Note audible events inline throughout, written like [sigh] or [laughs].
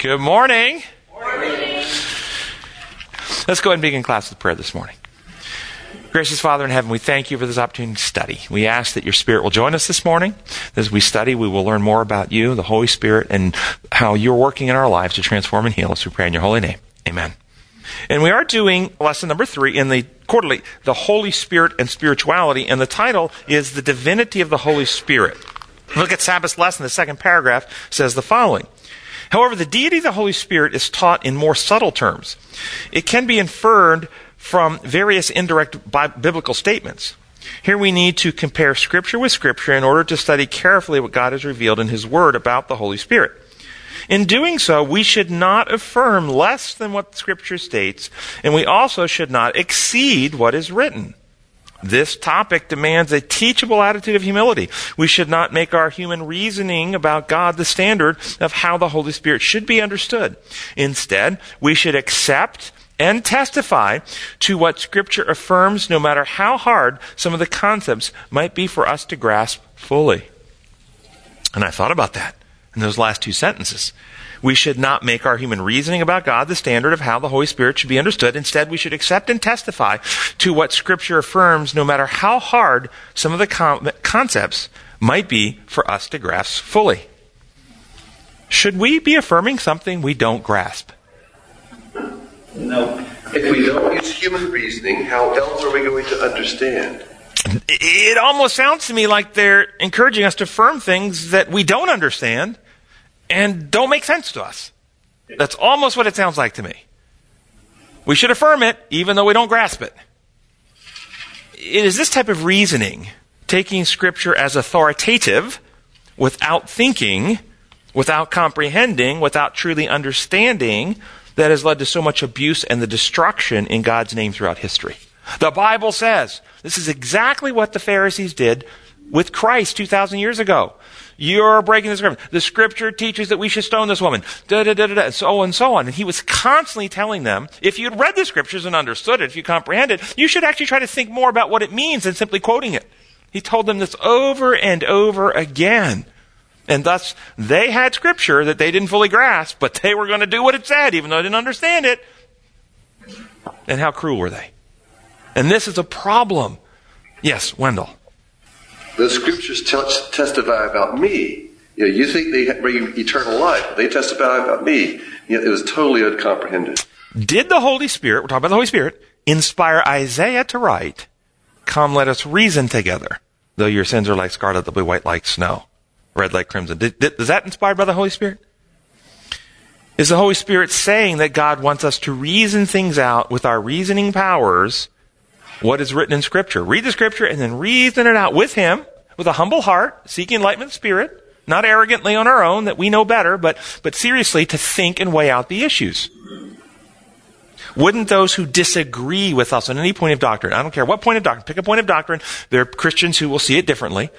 Good morning. Let's go ahead and begin class with prayer this morning. Gracious Father in heaven, we thank you for this opportunity to study. We ask that your Spirit will join us this morning. As we study, we will learn more about you, the Holy Spirit, and how you're working in our lives to transform and heal us. We pray in your holy name. Amen. And we are doing lesson number three in the quarterly, the Holy Spirit and spirituality, and the title is The Divinity of the Holy Spirit. Look at Sabbath's lesson. The second paragraph says the following. However, the deity of the Holy Spirit is taught in more subtle terms. It can be inferred from various indirect biblical statements. Here we need to compare Scripture with Scripture in order to study carefully what God has revealed in His Word about the Holy Spirit. In doing so, we should not affirm less than what Scripture states, and we also should not exceed what is written. This topic demands a teachable attitude of humility. We should not make our human reasoning about God the standard of how the Holy Spirit should be understood. Instead, we should accept and testify to what Scripture affirms, no matter how hard some of the concepts might be for us to grasp fully. And I thought about that in those last two sentences. We should not make our human reasoning about God the standard of how the Holy Spirit should be understood. Instead, we should accept and testify to what Scripture affirms, no matter how hard some of the con- concepts might be for us to grasp fully. Should we be affirming something we don't grasp? No. If we don't use human reasoning, how else are we going to understand? It almost sounds to me like they're encouraging us to affirm things that we don't understand and don't make sense to us. That's almost what it sounds like to me. We should affirm it even though we don't grasp it. It is this type of reasoning, taking Scripture as authoritative without thinking, without comprehending, without truly understanding, that has led to so much abuse and the destruction in God's name throughout history. The Bible says this is exactly what the Pharisees did with Christ 2,000 years ago. You're breaking the scripture. The scripture teaches that we should stone this woman. Da, da, da, da, da, so and so on. And he was constantly telling them, if you'd read the scriptures and understood it, if you comprehended, you should actually try to think more about what it means than simply quoting it. He told them this over and over again. And thus, they had scripture that they didn't fully grasp, but they were going to do what it said, even though they didn't understand it. And how cruel were they? And this is a problem. Yes, Wendell. The scriptures t- testify about me. You, know, you think they bring eternal life, they testify about me. Yet it was totally uncomprehended. Did the Holy Spirit, we're talking about the Holy Spirit, inspire Isaiah to write, Come, let us reason together. Though your sins are like scarlet, they'll be white like snow, red like crimson. Did, did, is that inspired by the Holy Spirit? Is the Holy Spirit saying that God wants us to reason things out with our reasoning powers what is written in Scripture. Read the Scripture and then reason it out with Him, with a humble heart, seeking enlightenment spirit, not arrogantly on our own that we know better, but, but seriously to think and weigh out the issues. Wouldn't those who disagree with us on any point of doctrine, I don't care what point of doctrine, pick a point of doctrine, there are Christians who will see it differently.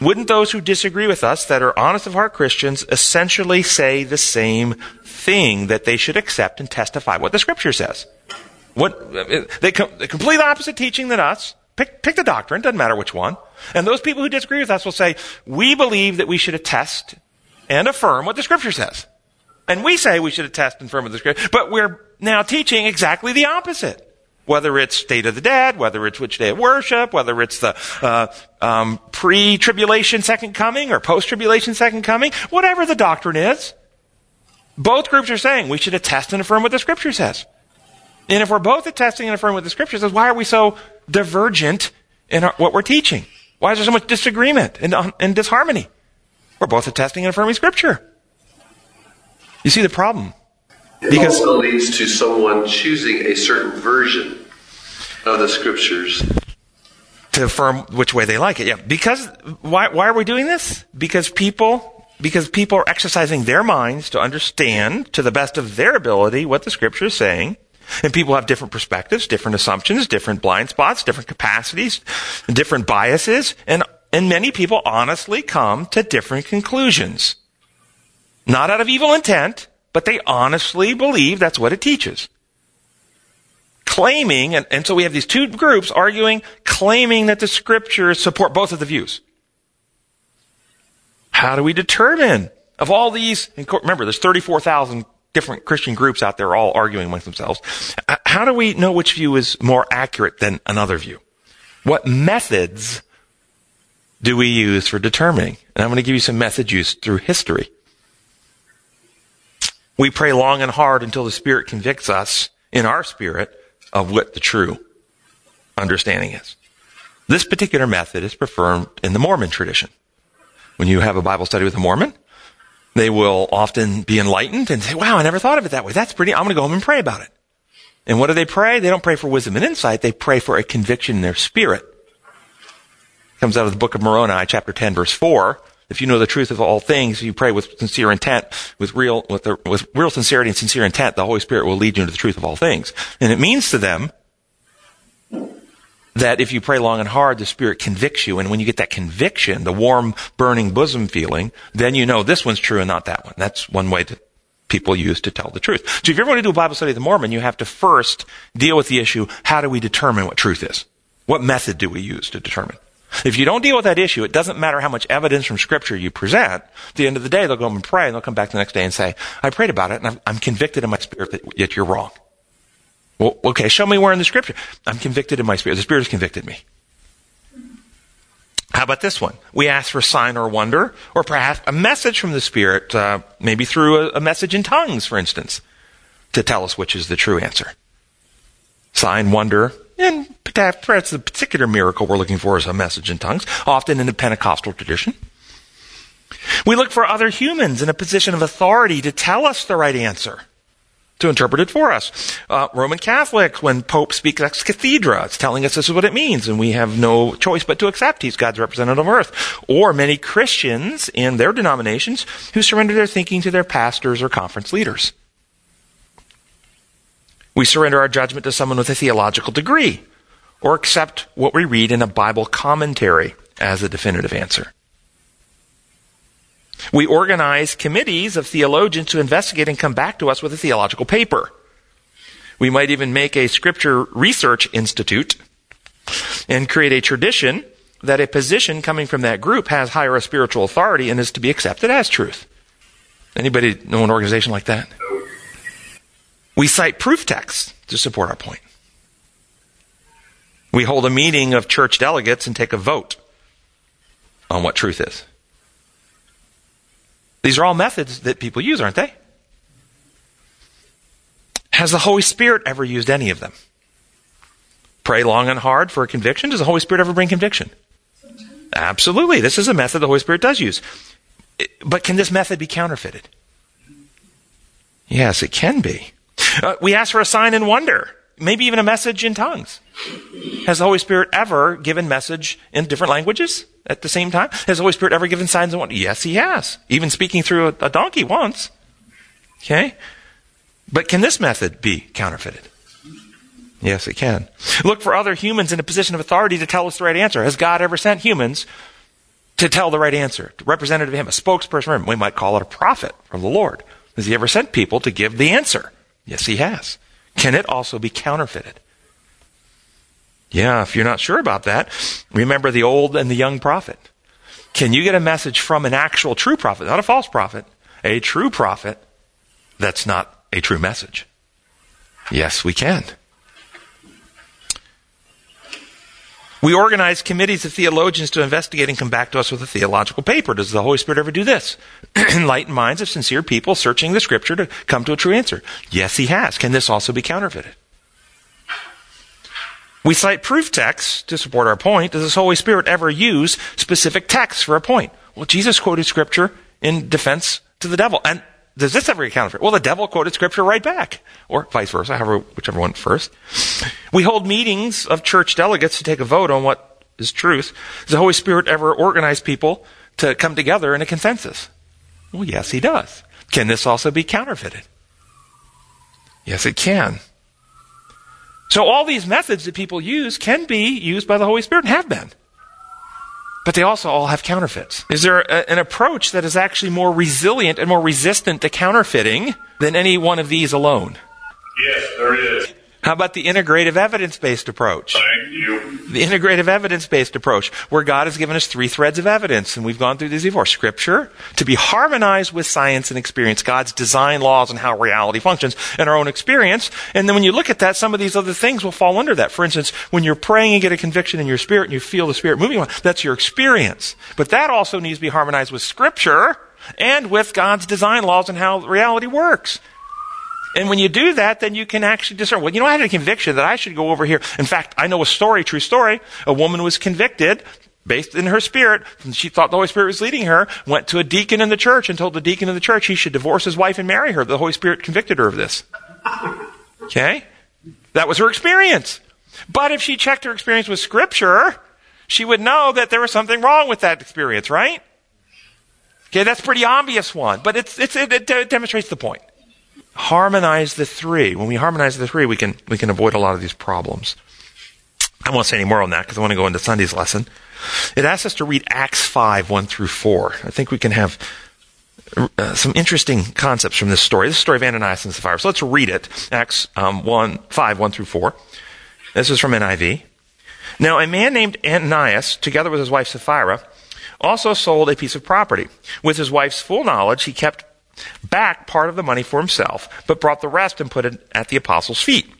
Wouldn't those who disagree with us, that are honest of heart Christians, essentially say the same thing that they should accept and testify what the Scripture says? What, they, com- they complete opposite teaching than us. Pick, pick the doctrine, doesn't matter which one. And those people who disagree with us will say, we believe that we should attest and affirm what the scripture says. And we say we should attest and affirm what the scripture, but we're now teaching exactly the opposite. Whether it's state of the dead, whether it's which day of worship, whether it's the uh, um, pre-tribulation second coming or post-tribulation second coming, whatever the doctrine is, both groups are saying we should attest and affirm what the scripture says. And if we're both attesting and affirming what the scripture says, why are we so divergent in our, what we're teaching? Why is there so much disagreement and, uh, and disharmony? We're both attesting and affirming scripture. You see the problem? It because also leads to someone choosing a certain version of the scriptures to affirm which way they like it. Yeah, because why why are we doing this? Because people because people are exercising their minds to understand to the best of their ability what the scripture is saying and people have different perspectives, different assumptions, different blind spots, different capacities, different biases, and, and many people honestly come to different conclusions. Not out of evil intent, but they honestly believe that's what it teaches. Claiming, and, and so we have these two groups arguing, claiming that the scriptures support both of the views. How do we determine Of all these, remember, there's 34,000 different Christian groups out there all arguing amongst themselves. How do we know which view is more accurate than another view? What methods do we use for determining? And I'm going to give you some methods used through history. We pray long and hard until the Spirit convicts us in our spirit of what the true understanding is. This particular method is preferred in the Mormon tradition. When you have a Bible study with a Mormon, they will often be enlightened and say, wow, I never thought of it that way. That's pretty. I'm going to go home and pray about it. And what do they pray? They don't pray for wisdom and insight. They pray for a conviction in their spirit. It comes out of the book of Moroni, chapter 10, verse 4. If you know the truth of all things, you pray with sincere intent, with real, with, the, with real sincerity and sincere intent, the Holy Spirit will lead you into the truth of all things. And it means to them that if you pray long and hard, the Spirit convicts you. And when you get that conviction, the warm, burning bosom feeling, then you know this one's true and not that one. That's one way that people use to tell the truth. So if you ever want to do a Bible study of the Mormon, you have to first deal with the issue, how do we determine what truth is? What method do we use to determine? If you don't deal with that issue, it doesn't matter how much evidence from Scripture you present. At the end of the day, they'll go and pray, and they'll come back the next day and say, I prayed about it, and I'm, I'm convicted in my spirit that yet you're wrong. Well, okay, show me where in the scripture. I'm convicted in my spirit. The spirit has convicted me. How about this one? We ask for a sign or wonder, or perhaps a message from the Spirit, uh, maybe through a, a, message in tongues, for instance, to tell us which is the true answer. Sign, wonder, and perhaps the particular miracle we're looking for is a message in tongues, often in the Pentecostal tradition. We look for other humans in a position of authority to tell us the right answer to interpret it for us. Uh, Roman Catholics, when Pope speaks ex cathedra, it's telling us this is what it means, and we have no choice but to accept he's God's representative on earth. Or many Christians in their denominations who surrender their thinking to their pastors or conference leaders. We surrender our judgment to someone with a theological degree, or accept what we read in a Bible commentary as a definitive answer. We organize committees of theologians to investigate and come back to us with a theological paper. We might even make a scripture research institute and create a tradition that a position coming from that group has higher spiritual authority and is to be accepted as truth. Anybody know an organization like that? We cite proof texts to support our point. We hold a meeting of church delegates and take a vote on what truth is. These are all methods that people use, aren't they? Has the Holy Spirit ever used any of them? Pray long and hard for a conviction. Does the Holy Spirit ever bring conviction? Absolutely. This is a method the Holy Spirit does use. But can this method be counterfeited? Yes, it can be. Uh, we ask for a sign and wonder, maybe even a message in tongues. Has the Holy Spirit ever given message in different languages? At the same time? Has the Holy Spirit ever given signs and wonders? Yes, He has. Even speaking through a, a donkey once. Okay? But can this method be counterfeited? Yes, it can. Look for other humans in a position of authority to tell us the right answer. Has God ever sent humans to tell the right answer? Representative of Him, a spokesperson. We might call it a prophet from the Lord. Has He ever sent people to give the answer? Yes, He has. Can it also be counterfeited? Yeah, if you're not sure about that, remember the old and the young prophet. Can you get a message from an actual true prophet, not a false prophet, a true prophet that's not a true message? Yes, we can. We organize committees of theologians to investigate and come back to us with a theological paper. Does the Holy Spirit ever do this? [clears throat] Enlighten minds of sincere people searching the scripture to come to a true answer. Yes, he has. Can this also be counterfeited? We cite proof texts to support our point. Does the Holy Spirit ever use specific texts for a point? Well, Jesus quoted scripture in defense to the devil. And does this ever account for it? Well, the devil quoted scripture right back. Or vice versa, however, whichever one first. We hold meetings of church delegates to take a vote on what is truth. Does the Holy Spirit ever organize people to come together in a consensus? Well, yes, he does. Can this also be counterfeited? Yes, it can. So all these methods that people use can be used by the Holy Spirit and have been. But they also all have counterfeits. Is there a, an approach that is actually more resilient and more resistant to counterfeiting than any one of these alone? Yes, there is. How about the integrative evidence based approach? Thank you. The integrative evidence based approach, where God has given us three threads of evidence, and we've gone through these before. Scripture, to be harmonized with science and experience, God's design laws and how reality functions, and our own experience. And then when you look at that, some of these other things will fall under that. For instance, when you're praying and get a conviction in your spirit and you feel the spirit moving, on, that's your experience. But that also needs to be harmonized with Scripture and with God's design laws and how reality works. And when you do that, then you can actually discern, well, you know, I had a conviction that I should go over here. In fact, I know a story, true story. A woman was convicted based in her spirit. She thought the Holy Spirit was leading her, went to a deacon in the church and told the deacon in the church he should divorce his wife and marry her. The Holy Spirit convicted her of this. Okay? That was her experience. But if she checked her experience with Scripture, she would know that there was something wrong with that experience, right? Okay, that's pretty obvious one, but it's, it's, it, it demonstrates the point harmonize the three. When we harmonize the three, we can, we can avoid a lot of these problems. I won't say any more on that because I want to go into Sunday's lesson. It asks us to read Acts 5, 1 through 4. I think we can have uh, some interesting concepts from this story. This is the story of Ananias and Sapphira. So let's read it. Acts um, 1, 5, 1 through 4. This is from NIV. Now, a man named Ananias, together with his wife Sapphira, also sold a piece of property. With his wife's full knowledge, he kept back part of the money for himself, but brought the rest and put it at the apostles' feet.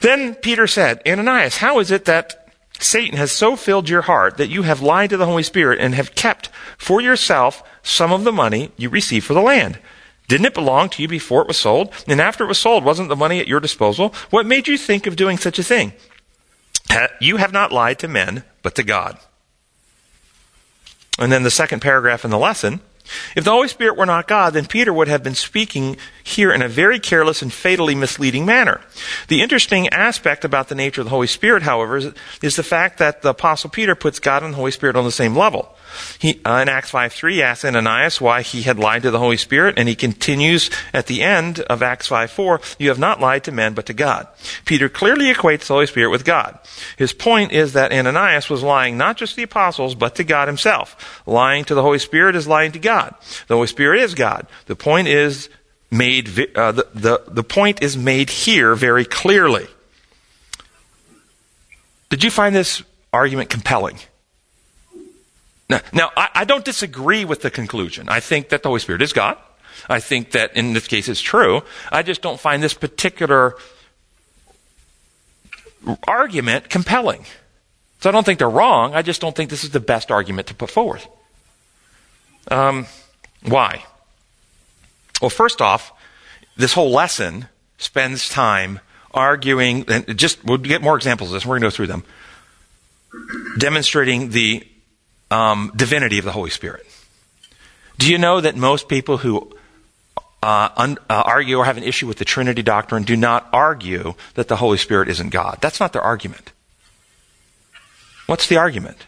Then Peter said, Ananias, how is it that Satan has so filled your heart that you have lied to the Holy Spirit and have kept for yourself some of the money you received for the land? Didn't it belong to you before it was sold? And after it was sold, wasn't the money at your disposal? What made you think of doing such a thing? You have not lied to men, but to God. And then the second paragraph in the lesson if the Holy Spirit were not God, then Peter would have been speaking here in a very careless and fatally misleading manner. The interesting aspect about the nature of the Holy Spirit, however, is, is the fact that the Apostle Peter puts God and the Holy Spirit on the same level. He, uh, in Acts 5.3, he asks Ananias why he had lied to the Holy Spirit, and he continues at the end of Acts 5.4, you have not lied to men but to God. Peter clearly equates the Holy Spirit with God. His point is that Ananias was lying not just to the apostles, but to God himself. Lying to the Holy Spirit is lying to God. The Holy Spirit is God. The point is made, uh, the, the, the point is made here very clearly. Did you find this argument compelling? Now, now I, I, don't disagree with the conclusion. I think that the Holy Spirit is God. I think that in this case it's true. I just don't find this particular argument compelling. So I don't think they're wrong. I just don't think this is the best argument to put forward. Um, why? Well, first off, this whole lesson spends time arguing, and just we'll get more examples of this. We're going to go through them, demonstrating the um, divinity of the Holy Spirit. Do you know that most people who uh, un, uh, argue or have an issue with the Trinity doctrine do not argue that the Holy Spirit isn't God? That's not their argument. What's the argument?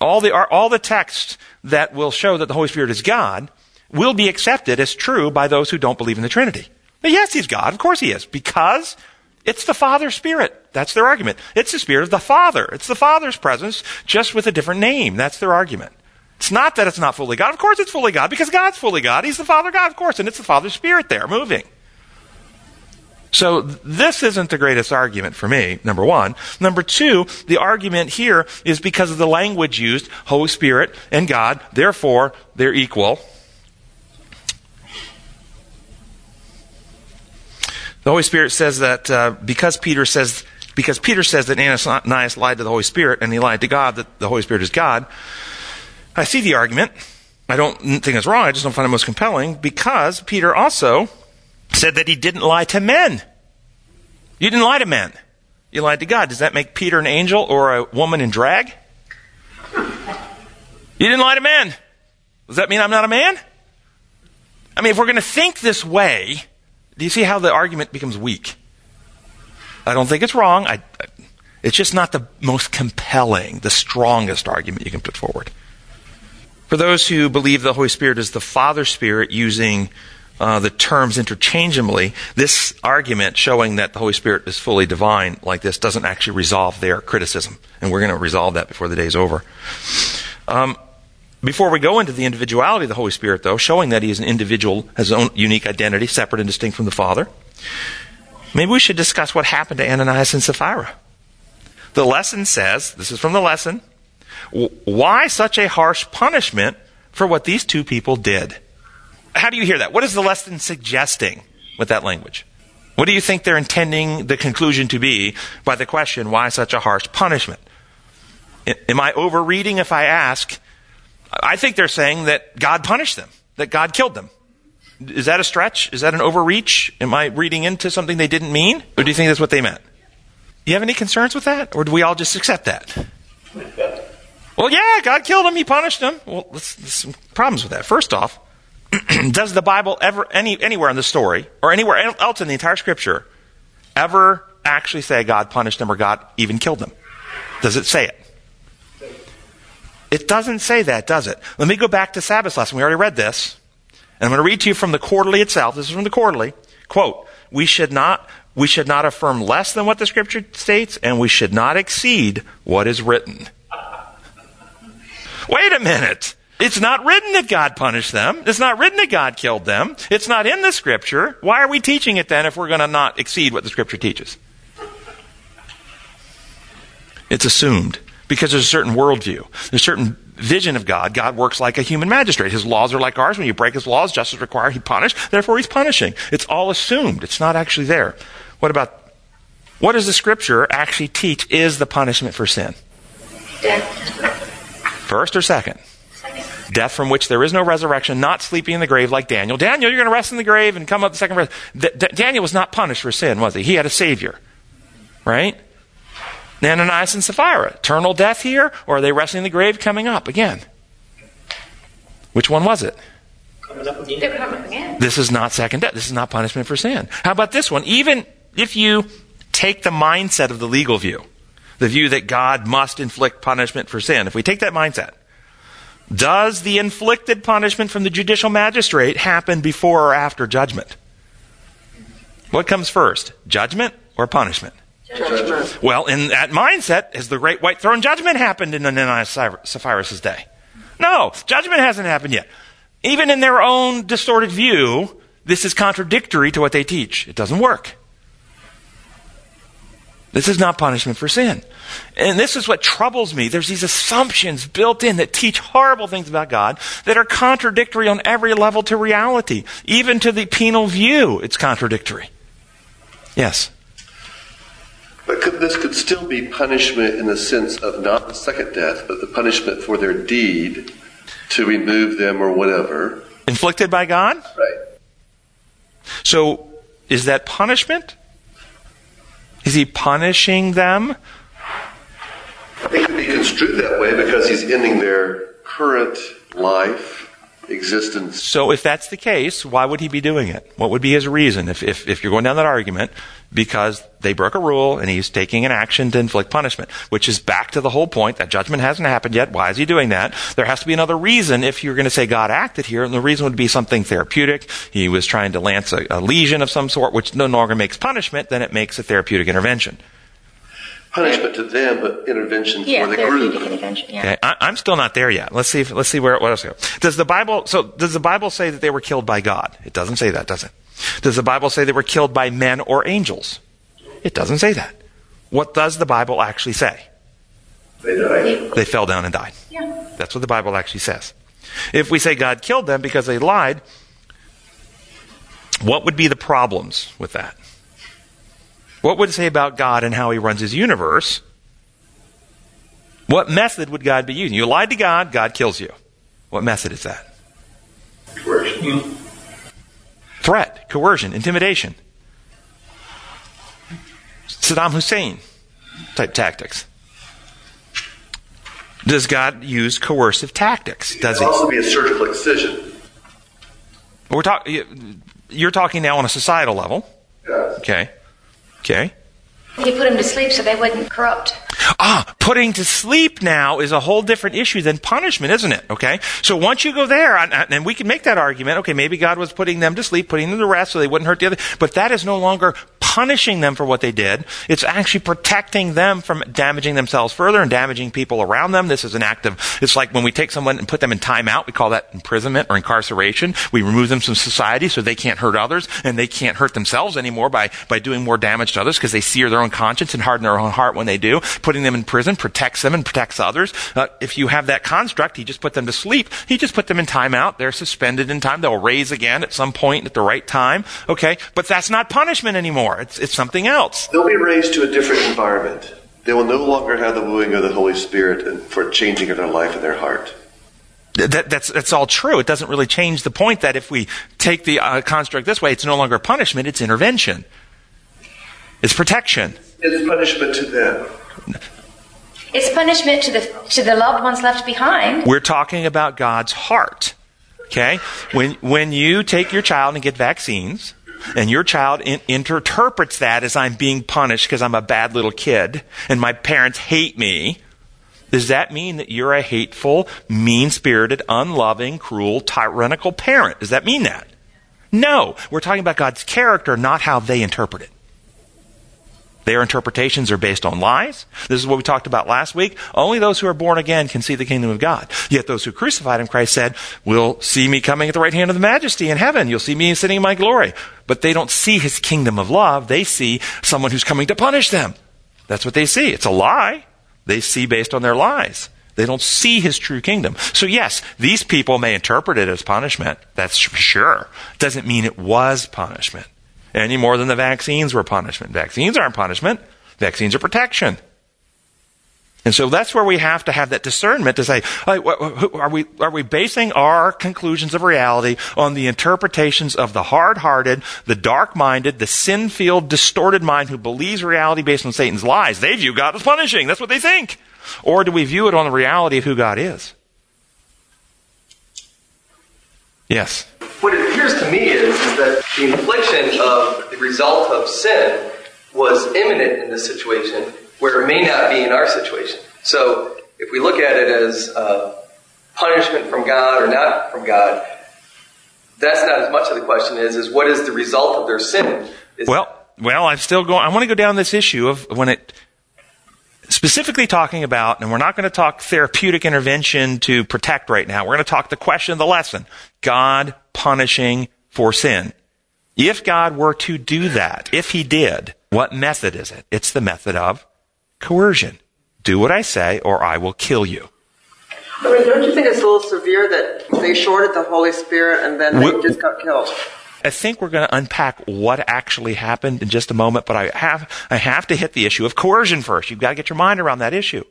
All the, all the texts that will show that the Holy Spirit is God will be accepted as true by those who don't believe in the Trinity. But yes, He's God. Of course He is. Because it's the Father's Spirit. That's their argument. It's the Spirit of the Father. It's the Father's presence, just with a different name. That's their argument. It's not that it's not fully God. Of course it's fully God, because God's fully God. He's the Father God, of course, and it's the Father's Spirit there moving. So this isn't the greatest argument for me, number one. Number two, the argument here is because of the language used, Holy Spirit and God, therefore they're equal. The Holy Spirit says that uh, because Peter says because Peter says that Ananias lied to the Holy Spirit and he lied to God that the Holy Spirit is God. I see the argument. I don't think it's wrong. I just don't find it most compelling because Peter also said that he didn't lie to men. You didn't lie to men. You lied to God. Does that make Peter an angel or a woman in drag? You didn't lie to men. Does that mean I'm not a man? I mean, if we're going to think this way, do you see how the argument becomes weak? I don't think it's wrong. I, it's just not the most compelling, the strongest argument you can put forward. For those who believe the Holy Spirit is the Father Spirit using uh, the terms interchangeably, this argument showing that the Holy Spirit is fully divine like this doesn't actually resolve their criticism. And we're going to resolve that before the day's over. Um, before we go into the individuality of the Holy Spirit, though, showing that he is an individual, has his own unique identity, separate and distinct from the Father, maybe we should discuss what happened to Ananias and Sapphira. The lesson says, this is from the lesson, why such a harsh punishment for what these two people did? How do you hear that? What is the lesson suggesting with that language? What do you think they're intending the conclusion to be by the question, why such a harsh punishment? Am I overreading if I ask? I think they're saying that God punished them, that God killed them. Is that a stretch? Is that an overreach? Am I reading into something they didn't mean? Or do you think that's what they meant? Do you have any concerns with that? Or do we all just accept that? Well, yeah, God killed him. He punished him. Well, there's some problems with that. First off, [clears throat] does the Bible ever, any, anywhere in the story, or anywhere else in the entire scripture, ever actually say God punished him or God even killed him? Does it say it? It doesn't say that, does it? Let me go back to Sabbath lesson. We already read this. And I'm going to read to you from the quarterly itself. This is from the quarterly. Quote, we should not, we should not affirm less than what the scripture states, and we should not exceed what is written. Wait a minute. It's not written that God punished them. It's not written that God killed them. It's not in the scripture. Why are we teaching it then if we're going to not exceed what the scripture teaches? It's assumed because there's a certain worldview. There's a certain vision of God. God works like a human magistrate. His laws are like ours. When you break his laws, justice requires he punish. Therefore, he's punishing. It's all assumed. It's not actually there. What about what does the scripture actually teach is the punishment for sin? Death. First or second? Second. Death from which there is no resurrection, not sleeping in the grave like Daniel. Daniel, you're going to rest in the grave and come up the second rest. D- D- Daniel was not punished for sin, was he? He had a savior. Right? Ananias and Sapphira. Eternal death here, or are they resting in the grave coming up again? Which one was it? They're coming again. This is not second death. This is not punishment for sin. How about this one? Even if you take the mindset of the legal view, the view that God must inflict punishment for sin, if we take that mindset, does the inflicted punishment from the judicial magistrate happen before or after judgment? What comes first, judgment or punishment? Judgment. Well, in that mindset, has the great white throne judgment happened in Ananias Sapphira's day? No, judgment hasn't happened yet. Even in their own distorted view, this is contradictory to what they teach. It doesn't work. This is not punishment for sin. And this is what troubles me. There's these assumptions built in that teach horrible things about God that are contradictory on every level to reality. Even to the penal view, it's contradictory. Yes. But could, this could still be punishment in the sense of not the second death, but the punishment for their deed to remove them or whatever. Inflicted by God? Right. So, is that punishment? Is he punishing them? It could be construed that way because he's ending their current life, existence. So, if that's the case, why would he be doing it? What would be his reason if, if, if you're going down that argument? Because they broke a rule and he's taking an action to inflict punishment, which is back to the whole point that judgment hasn't happened yet. Why is he doing that? There has to be another reason if you're going to say God acted here, and the reason would be something therapeutic. He was trying to lance a, a lesion of some sort, which no longer makes punishment, then it makes a therapeutic intervention. Punishment to them, but intervention Yeah, for the therapeutic group. intervention. Yeah. Okay, I, I'm still not there yet. Let's see. If, let's see where what else. Go. Does the Bible? So does the Bible say that they were killed by God? It doesn't say that, does it? Does the Bible say they were killed by men or angels? It doesn't say that. What does the Bible actually say? They died. They fell down and died. Yeah. That's what the Bible actually says. If we say God killed them because they lied, what would be the problems with that? What would it say about God and how he runs his universe? What method would God be using? You lied to God, God kills you. What method is that? Coercion. Threat, coercion, intimidation. Saddam Hussein type tactics. Does God use coercive tactics? It Does could he? also be a surgical excision. We're talking. You're talking now on a societal level. Yes. Okay. Okay. He put them to sleep so they wouldn't corrupt. Ah, putting to sleep now is a whole different issue than punishment, isn't it? Okay. So once you go there, and, we can make that argument. Okay, maybe God was putting them to sleep, putting them to rest, so they wouldn't hurt the other. But that is no longer punishing them for what they did. It's actually protecting them from damaging themselves further and damaging people around them. This is an act of, it's like when we take someone and put them in timeout, we call that imprisonment or incarceration. We remove them from society so they can't hurt others and they can't hurt themselves anymore by, by doing more damage to others because they sear their own conscience and harden their own heart when they do. Putting them in prison protects them and protects others. Uh, if you have that construct, he just put them to sleep. He just put them in timeout. They're suspended in time. They'll raise again at some point at the right time. Okay. But that's not punishment anymore. It's, it's something else. They'll be raised to a different environment. They will no longer have the wooing of the Holy Spirit for changing of their life and their heart. That, that's, that's all true. It doesn't really change the point that if we take the uh, construct this way, it's no longer punishment, it's intervention. It's protection. It's punishment to them. It's punishment to the to the loved ones left behind. We're talking about God's heart. Okay? When, when you take your child and get vaccines, and your child in, interprets that as I'm being punished because I'm a bad little kid and my parents hate me, does that mean that you're a hateful, mean spirited, unloving, cruel, tyrannical parent? Does that mean that? No. We're talking about God's character, not how they interpret it. Their interpretations are based on lies. This is what we talked about last week. Only those who are born again can see the kingdom of God. Yet those who crucified him, Christ said, will see me coming at the right hand of the majesty in heaven. You'll see me sitting in my glory. But they don't see his kingdom of love. They see someone who's coming to punish them. That's what they see. It's a lie. They see based on their lies. They don't see his true kingdom. So yes, these people may interpret it as punishment. That's for sure. Doesn't mean it was punishment any more than the vaccines were punishment. Vaccines aren't punishment. Vaccines are protection. And so that's where we have to have that discernment to say, are we, are we basing our conclusions of reality on the interpretations of the hard-hearted, the dark-minded, the sin-filled, distorted mind who believes reality based on Satan's lies? They view God as punishing. That's what they think. Or do we view it on the reality of who God is? Yes what it appears to me is, is that the infliction of the result of sin was imminent in this situation, where it may not be in our situation. So if we look at it as uh, punishment from God or not from God, that's not as much of the question is is what is the result of their sin? Is well, well, I'm still going. I want to go down this issue of when it specifically talking about, and we're not going to talk therapeutic intervention to protect right now. We're going to talk the question of the lesson. God punishing for sin. If God were to do that, if he did, what method is it? It's the method of coercion. Do what I say or I will kill you. I mean, don't you think it's a little severe that they shorted the Holy Spirit and then they we, just got killed? I think we're going to unpack what actually happened in just a moment, but I have, I have to hit the issue of coercion first. You've got to get your mind around that issue.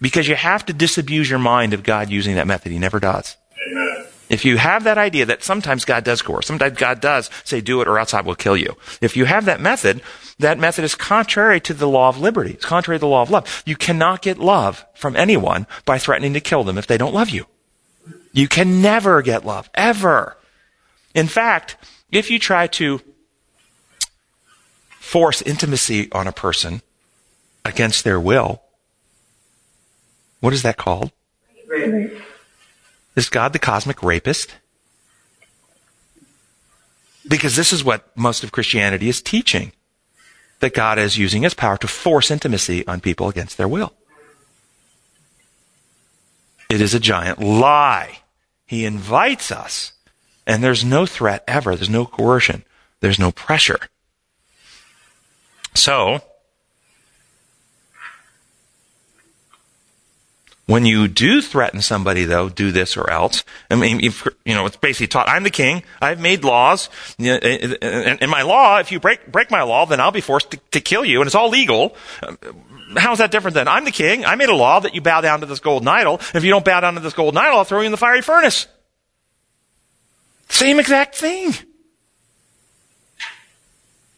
Because you have to disabuse your mind of God using that method. He never does. Amen. If you have that idea that sometimes God does coerce, sometimes God does say, do it or else I will kill you. If you have that method, that method is contrary to the law of liberty. It's contrary to the law of love. You cannot get love from anyone by threatening to kill them if they don't love you. You can never get love, ever. In fact, if you try to force intimacy on a person against their will, what is that called? Rape. Is God the cosmic rapist? Because this is what most of Christianity is teaching. That God is using his power to force intimacy on people against their will. It is a giant lie. He invites us, and there's no threat ever. There's no coercion. There's no pressure. So, When you do threaten somebody, though, do this or else. I mean, you know, it's basically taught, I'm the king. I've made laws. Eh, eh, eh, in my law, if you break, break my law, then I'll be forced to, to kill you, and it's all legal. Um, How's that different then? I'm the king. I made a law that you bow down to this golden idol. If you don't bow down to this golden idol, I'll throw you in the fiery furnace. Same exact thing.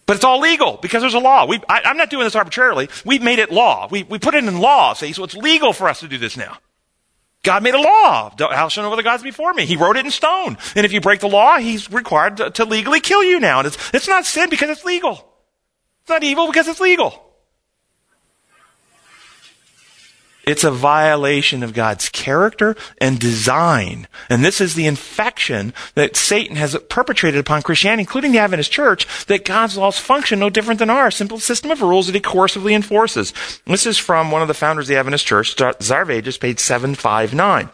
But it's all legal because there's a law. We, I, am not doing this arbitrarily. We made it law. We, we put it in law, see, so it's legal for us to do this now. God made a law. How shall no the gods before me? He wrote it in stone. And if you break the law, he's required to, to legally kill you now. And it's, it's not sin because it's legal. It's not evil because it's legal. It's a violation of God's character and design. And this is the infection that Satan has perpetrated upon Christianity, including the Adventist Church, that God's laws function no different than ours. Simple system of rules that he coercively enforces. This is from one of the founders of the Adventist Church, Desire of Ages, page 759.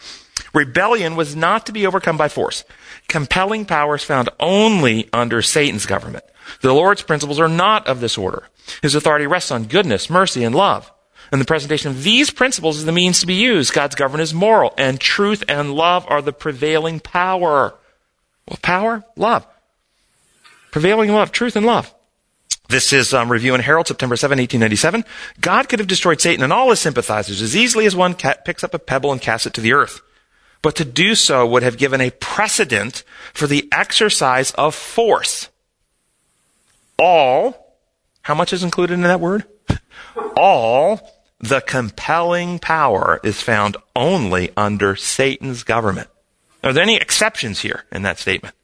Rebellion was not to be overcome by force. Compelling power is found only under Satan's government. The Lord's principles are not of this order. His authority rests on goodness, mercy, and love. And the presentation of these principles is the means to be used. God's government is moral, and truth and love are the prevailing power. Well, power? Love. Prevailing love, truth and love. This is um, Review and Herald, September 7, 1897. God could have destroyed Satan and all his sympathizers as easily as one cat picks up a pebble and casts it to the earth. But to do so would have given a precedent for the exercise of force. All, how much is included in that word? All the compelling power is found only under Satan's government. Are there any exceptions here in that statement?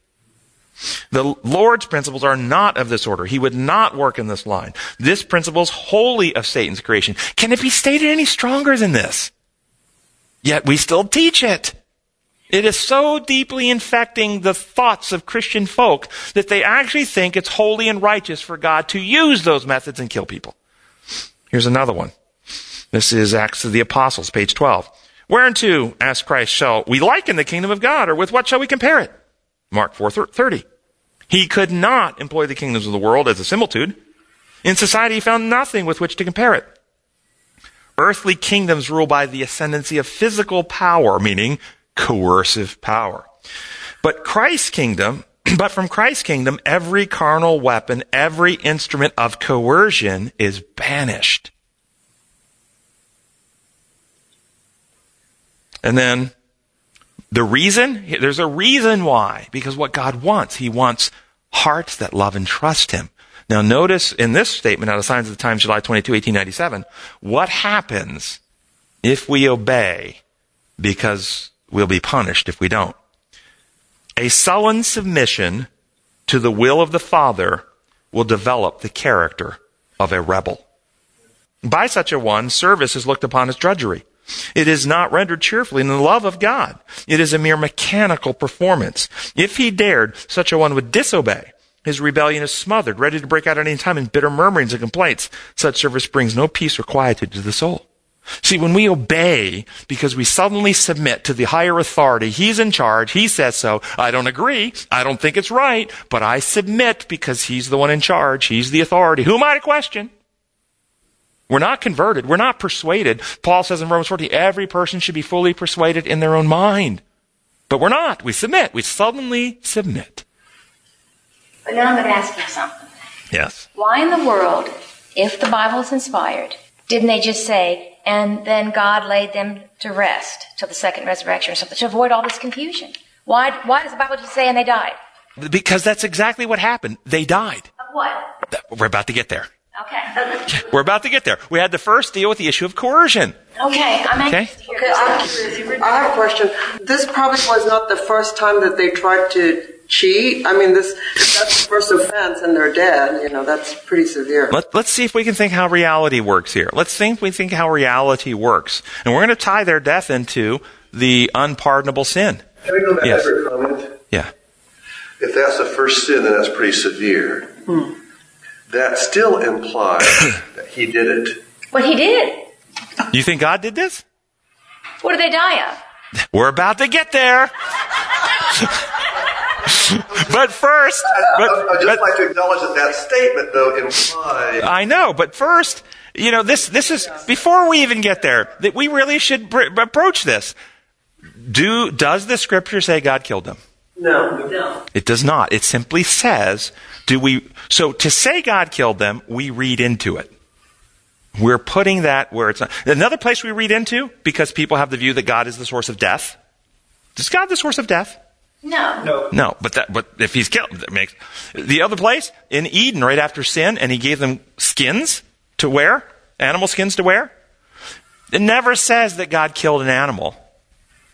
The Lord's principles are not of this order. He would not work in this line. This principle is wholly of Satan's creation. Can it be stated any stronger than this? Yet we still teach it. It is so deeply infecting the thoughts of Christian folk that they actually think it's holy and righteous for God to use those methods and kill people. Here's another one. This is Acts of the Apostles, page 12. Whereunto, asked Christ, shall we liken the kingdom of God, or with what shall we compare it? Mark 4:30. He could not employ the kingdoms of the world as a similitude. In society, he found nothing with which to compare it. Earthly kingdoms rule by the ascendancy of physical power, meaning coercive power. But Christ's kingdom, [clears throat] but from Christ's kingdom, every carnal weapon, every instrument of coercion is banished. And then the reason, there's a reason why. Because what God wants, He wants hearts that love and trust Him. Now notice in this statement out of Signs of the Times, July 22, 1897, what happens if we obey because we'll be punished if we don't. A sullen submission to the will of the Father will develop the character of a rebel. By such a one, service is looked upon as drudgery. It is not rendered cheerfully in the love of God. It is a mere mechanical performance. If he dared, such a one would disobey. His rebellion is smothered, ready to break out at any time in bitter murmurings and complaints. Such service brings no peace or quietude to the soul. See, when we obey because we suddenly submit to the higher authority, He's in charge, He says so. I don't agree. I don't think it's right, but I submit because He's the one in charge. He's the authority. Who am I to question? We're not converted. We're not persuaded. Paul says in Romans 14, every person should be fully persuaded in their own mind. But we're not. We submit. We suddenly submit. But now I'm going to ask you something. Yes. Why in the world, if the Bible is inspired, didn't they just say, and then God laid them to rest till the second resurrection or something to avoid all this confusion? Why, why does the Bible just say, and they died? Because that's exactly what happened. They died. Of what? We're about to get there. Okay. [laughs] We're about to get there. We had to first deal with the issue of coercion. Okay, I'm Okay. anxious to hear Okay. I, I have a question. This probably was not the first time that they tried to cheat. I mean, this that's the first offense and they're dead. You know, that's pretty severe. Let, let's see if we can think how reality works here. Let's think we think how reality works. And we're going to tie their death into the unpardonable sin. Can we go back Yes. comment? Yeah. If that's the first sin, then that's pretty severe. Hmm. That still implies [coughs] that he did it. What he did. You think God did this? What did they die of? We're about to get there. but first, but, I'd just but- like to acknowledge that that statement, though, implies I know, but first, you know, this, this is, before we even get there, that we really should br- approach this. Do, does the scripture say God killed them? No, no. It does not. It simply says, do we, so to say God killed them, we read into it. We're putting that where it's not. Another place we read into, because people have the view that God is the source of death. Is God the source of death? No. No, No, but that, but if he's killed, that makes, the other place, in Eden, right after sin, and he gave them skins to wear, animal skins to wear. It never says that God killed an animal.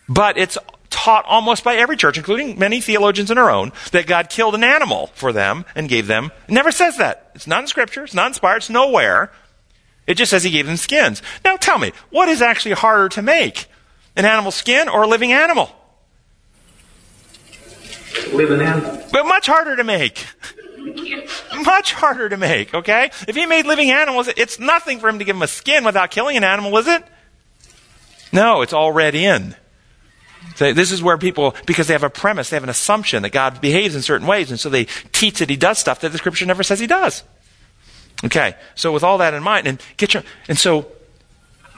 But it's taught almost by every church, including many theologians in our own, that God killed an animal for them and gave them. It never says that. It's not in scripture. It's not inspired. It's nowhere. It just says he gave them skins. Now tell me, what is actually harder to make? An animal skin or a living animal? Living animal. But much harder to make. much harder to make, okay? If he made living animals, it's nothing for him to give them a skin without killing an animal, is it? No, it's all read in. So this is where people, because they have a premise, they have an assumption that God behaves in certain ways, and so they teach that he does stuff that the scripture never says he does. Okay, so with all that in mind, and get your, and so,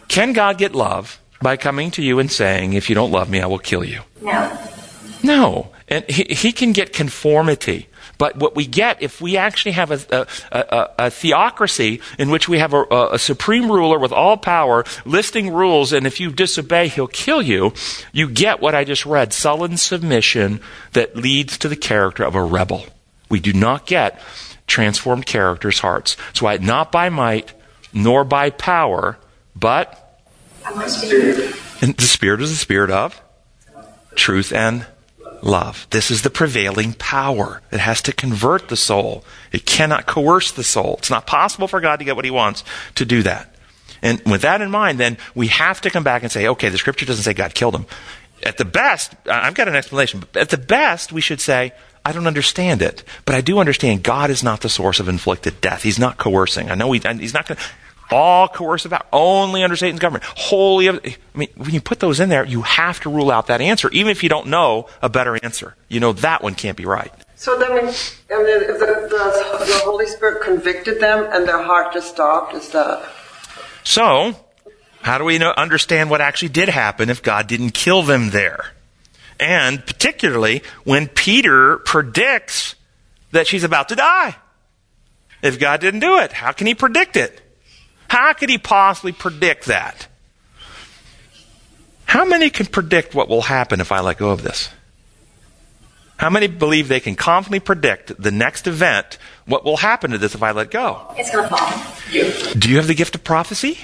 can God get love by coming to you and saying, if you don't love me, I will kill you? No. No. And he, he can get conformity. But what we get, if we actually have a, a, a, a theocracy in which we have a, a, supreme ruler with all power listing rules, and if you disobey, he'll kill you, you get what I just read sullen submission that leads to the character of a rebel. We do not get transformed characters' hearts. That's why not by might nor by power, but and the Spirit is the Spirit of truth and love. This is the prevailing power. It has to convert the soul. It cannot coerce the soul. It's not possible for God to get what he wants to do that. And with that in mind, then we have to come back and say, okay, the scripture doesn't say God killed him. At the best, I've got an explanation, but at the best, we should say, I don't understand it, but I do understand God is not the source of inflicted death. He's not coercing. I know he, he's not going to all coercive power, only under Satan's government. Wholly, I mean, when you put those in there, you have to rule out that answer, even if you don't know a better answer. You know that one can't be right. So that means, I mean, if the, the, the Holy Spirit convicted them and their heart just stopped, is that? So, how do we know, understand what actually did happen if God didn't kill them there? And particularly when Peter predicts that she's about to die. If God didn't do it, how can he predict it? How could he possibly predict that? How many can predict what will happen if I let go of this? How many believe they can confidently predict the next event, what will happen to this if I let go? It's going to fall. Do you have the gift of prophecy?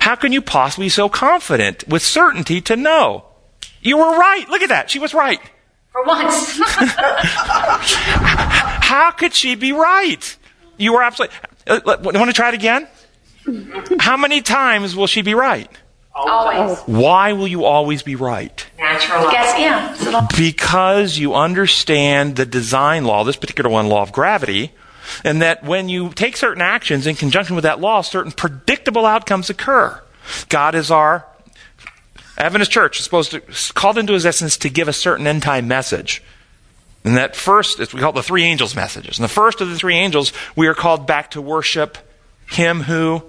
How can you possibly be so confident with certainty to know? You were right. Look at that. She was right. For once. [laughs] How could she be right? You were absolutely. Uh, want to try it again? How many times will she be right? Always. Why will you always be right? Natural. Guess, yeah. Because you understand the design law, this particular one, law of gravity, and that when you take certain actions in conjunction with that law, certain predictable outcomes occur. God is our Adventist church is supposed to called into existence to give a certain end time message. And that first, we call it the three angels messages. And the first of the three angels, we are called back to worship him who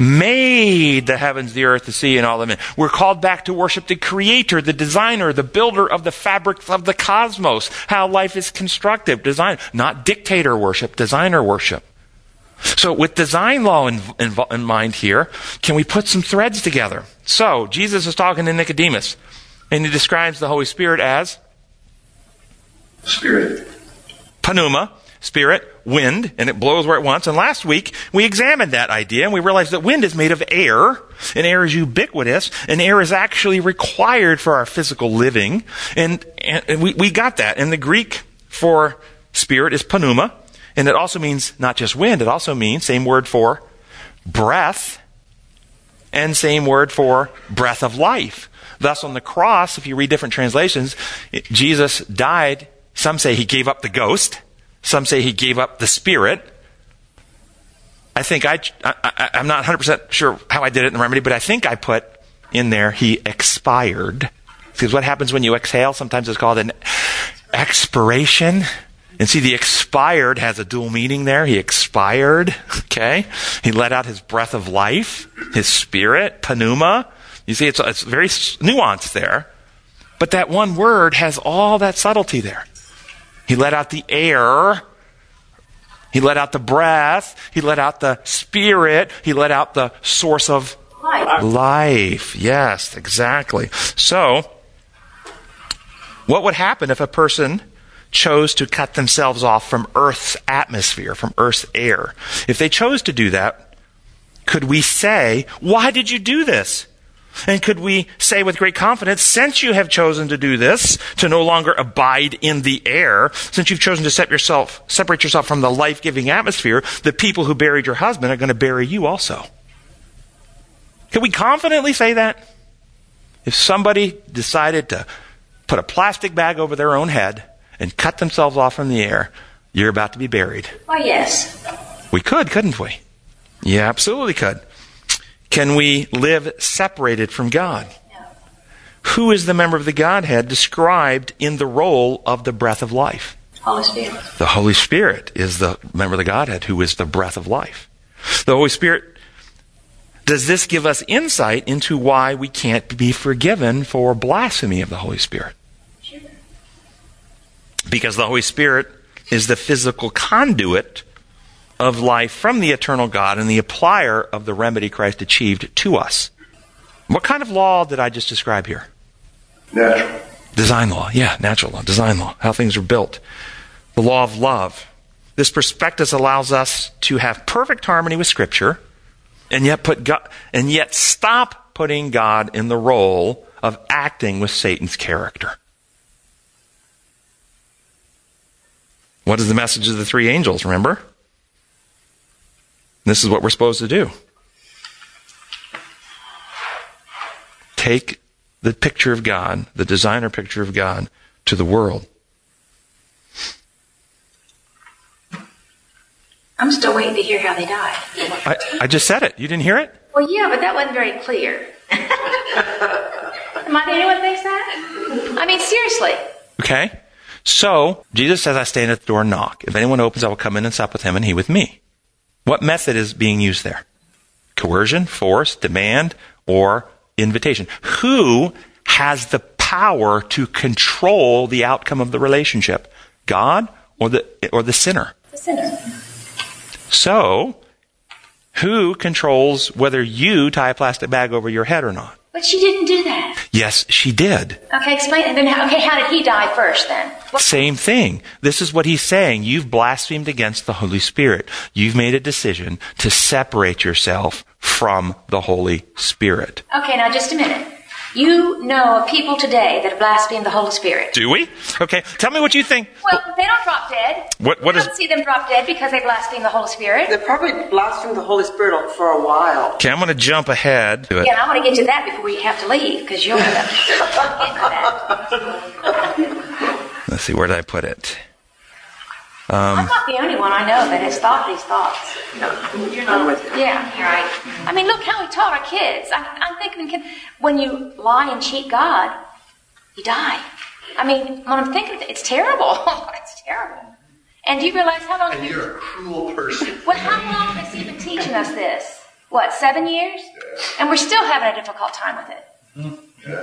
made the heavens, the earth, the sea, and all them. We're called back to worship the creator, the designer, the builder of the fabric of the cosmos, how life is constructed, design, not dictator worship, designer worship. So with design law in, in, in mind here, can we put some threads together? So, Jesus is talking to Nicodemus, and he describes the Holy Spirit as Spirit. Pneuma, spirit, wind, and it blows where it wants. And last week, we examined that idea and we realized that wind is made of air, and air is ubiquitous, and air is actually required for our physical living. And, and we, we got that. And the Greek for spirit is pneuma, and it also means not just wind, it also means, same word for breath, and same word for breath of life. Thus, on the cross, if you read different translations, Jesus died. Some say he gave up the ghost. Some say he gave up the spirit. I think I, I, am not 100% sure how I did it in the remedy, but I think I put in there he expired. Because what happens when you exhale? Sometimes it's called an expiration. And see, the expired has a dual meaning there. He expired, okay? He let out his breath of life, his spirit, pneuma. You see, it's, it's very nuanced there. But that one word has all that subtlety there. He let out the air. He let out the breath. He let out the spirit. He let out the source of Life. life. Yes, exactly. So, what would happen if a person chose to cut themselves off from Earth's atmosphere, from Earth's air? If they chose to do that, could we say, Why did you do this? And could we say with great confidence, since you have chosen to do this, to no longer abide in the air, since you've chosen to set yourself, separate yourself from the life-giving atmosphere, the people who buried your husband are going to bury you also. Can we confidently say that? If somebody decided to put a plastic bag over their own head and cut themselves off from the air, you're about to be buried. Why, yes. We could, couldn't we? Yeah, absolutely could. Can we live separated from God? Who is the member of the Godhead described in the role of the breath of life? Holy Spirit. The Holy Spirit is the member of the Godhead who is the breath of life. The Holy Spirit, does this give us insight into why we can't be forgiven for blasphemy of the Holy Spirit? Because the Holy Spirit is the physical conduit of life from the eternal God and the applier of the remedy Christ achieved to us. What kind of law did I just describe here? Natural. Design law. Yeah, natural law, design law, how things are built. The law of love. This prospectus allows us to have perfect harmony with Scripture and yet put God, and yet stop putting God in the role of acting with Satan's character. What is the message of the three angels, remember? This is what we're supposed to do. Take the picture of God, the designer picture of God, to the world. I'm still waiting to hear how they died. I, I just said it. You didn't hear it? Well, yeah, but that wasn't very clear. [laughs] Am I the only one thinks that? I mean, seriously. Okay? So, Jesus says, I stand at the door and knock. If anyone opens, I will come in and sup with him and he with me. What method is being used there? Coercion, force, demand, or invitation? Who has the power to control the outcome of the relationship? God or the, or the sinner? The sinner. So, who controls whether you tie a plastic bag over your head or not? But she didn't do that. Yes, she did. Okay, explain it. Then, okay, how did he die first then? What- Same thing. This is what he's saying. You've blasphemed against the Holy Spirit. You've made a decision to separate yourself from the Holy Spirit. Okay, now just a minute. You know of people today that have blasphemed the Holy Spirit. Do we? Okay, tell me what you think. Well, they don't drop dead. What- what you is- don't see them drop dead because they blaspheme the Holy Spirit. They probably blasphemed the Holy Spirit for a while. Okay, I'm going to jump ahead to it. Again, I want to get to that before we have to leave because you're going up getting to that. [laughs] Let's see, where did I put it? Um, I'm not the only one I know that has thought these thoughts. I'm with you. Yeah, you're right. I mean, look how we taught our kids. I, I'm thinking, kid- when you lie and cheat God, you die. I mean, when I'm thinking, it's terrible. [laughs] it's terrible. And do you realize how long? And you're a cruel person. [laughs] Well, how long has he been teaching us this? What, seven years? And we're still having a difficult time with it. Hmm.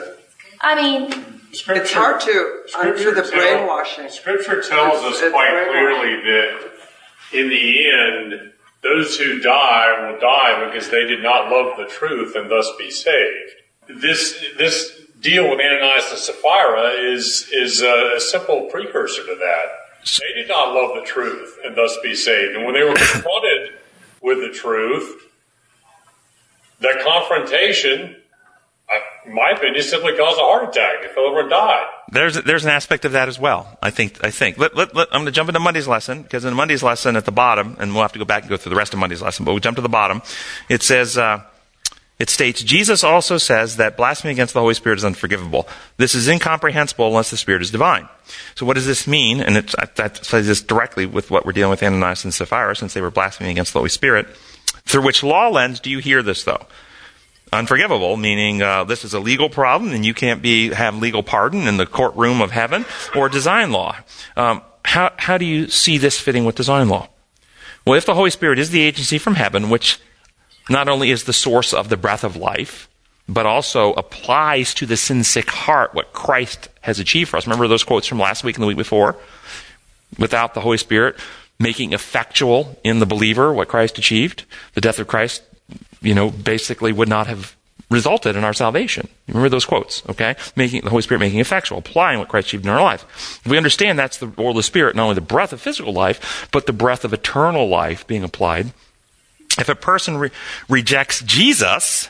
I mean, It's hard to undo the tell- brainwashing. Scripture tells us It's quite clearly that in the end, those who die will die because they did not love the truth and thus be saved. This this deal with Ananias and Sapphira is is a, a simple precursor to that. They did not love the truth and thus be saved. And when they were confronted with the truth, that confrontation, in my opinion, simply caused a heart attack. They fell over and died. There's there's an aspect of that as well. I think I think. Let, let, let, I'm going to jump into Monday's lesson because in Monday's lesson at the bottom, and we'll have to go back and go through the rest of Monday's lesson. But we'll jump to the bottom. It says. Uh, it states, Jesus also says that blasphemy against the Holy Spirit is unforgivable. This is incomprehensible unless the Spirit is divine. So what does this mean? And that says this directly with what we're dealing with Ananias and Sapphira since they were blaspheming against the Holy Spirit. Through which law lens do you hear this though? Unforgivable, meaning uh, this is a legal problem and you can't be have legal pardon in the courtroom of heaven, or design law. Um, how how do you see this fitting with design law? Well, if the Holy Spirit is the agency from heaven, which not only is the source of the breath of life, but also applies to the sin sick heart what Christ has achieved for us. Remember those quotes from last week and the week before? Without the Holy Spirit making effectual in the believer what Christ achieved, the death of Christ, you know, basically would not have resulted in our salvation. Remember those quotes, okay? Making the Holy Spirit making effectual, applying what Christ achieved in our life. If we understand that's the or the Spirit, not only the breath of physical life, but the breath of eternal life being applied. If a person re- rejects Jesus,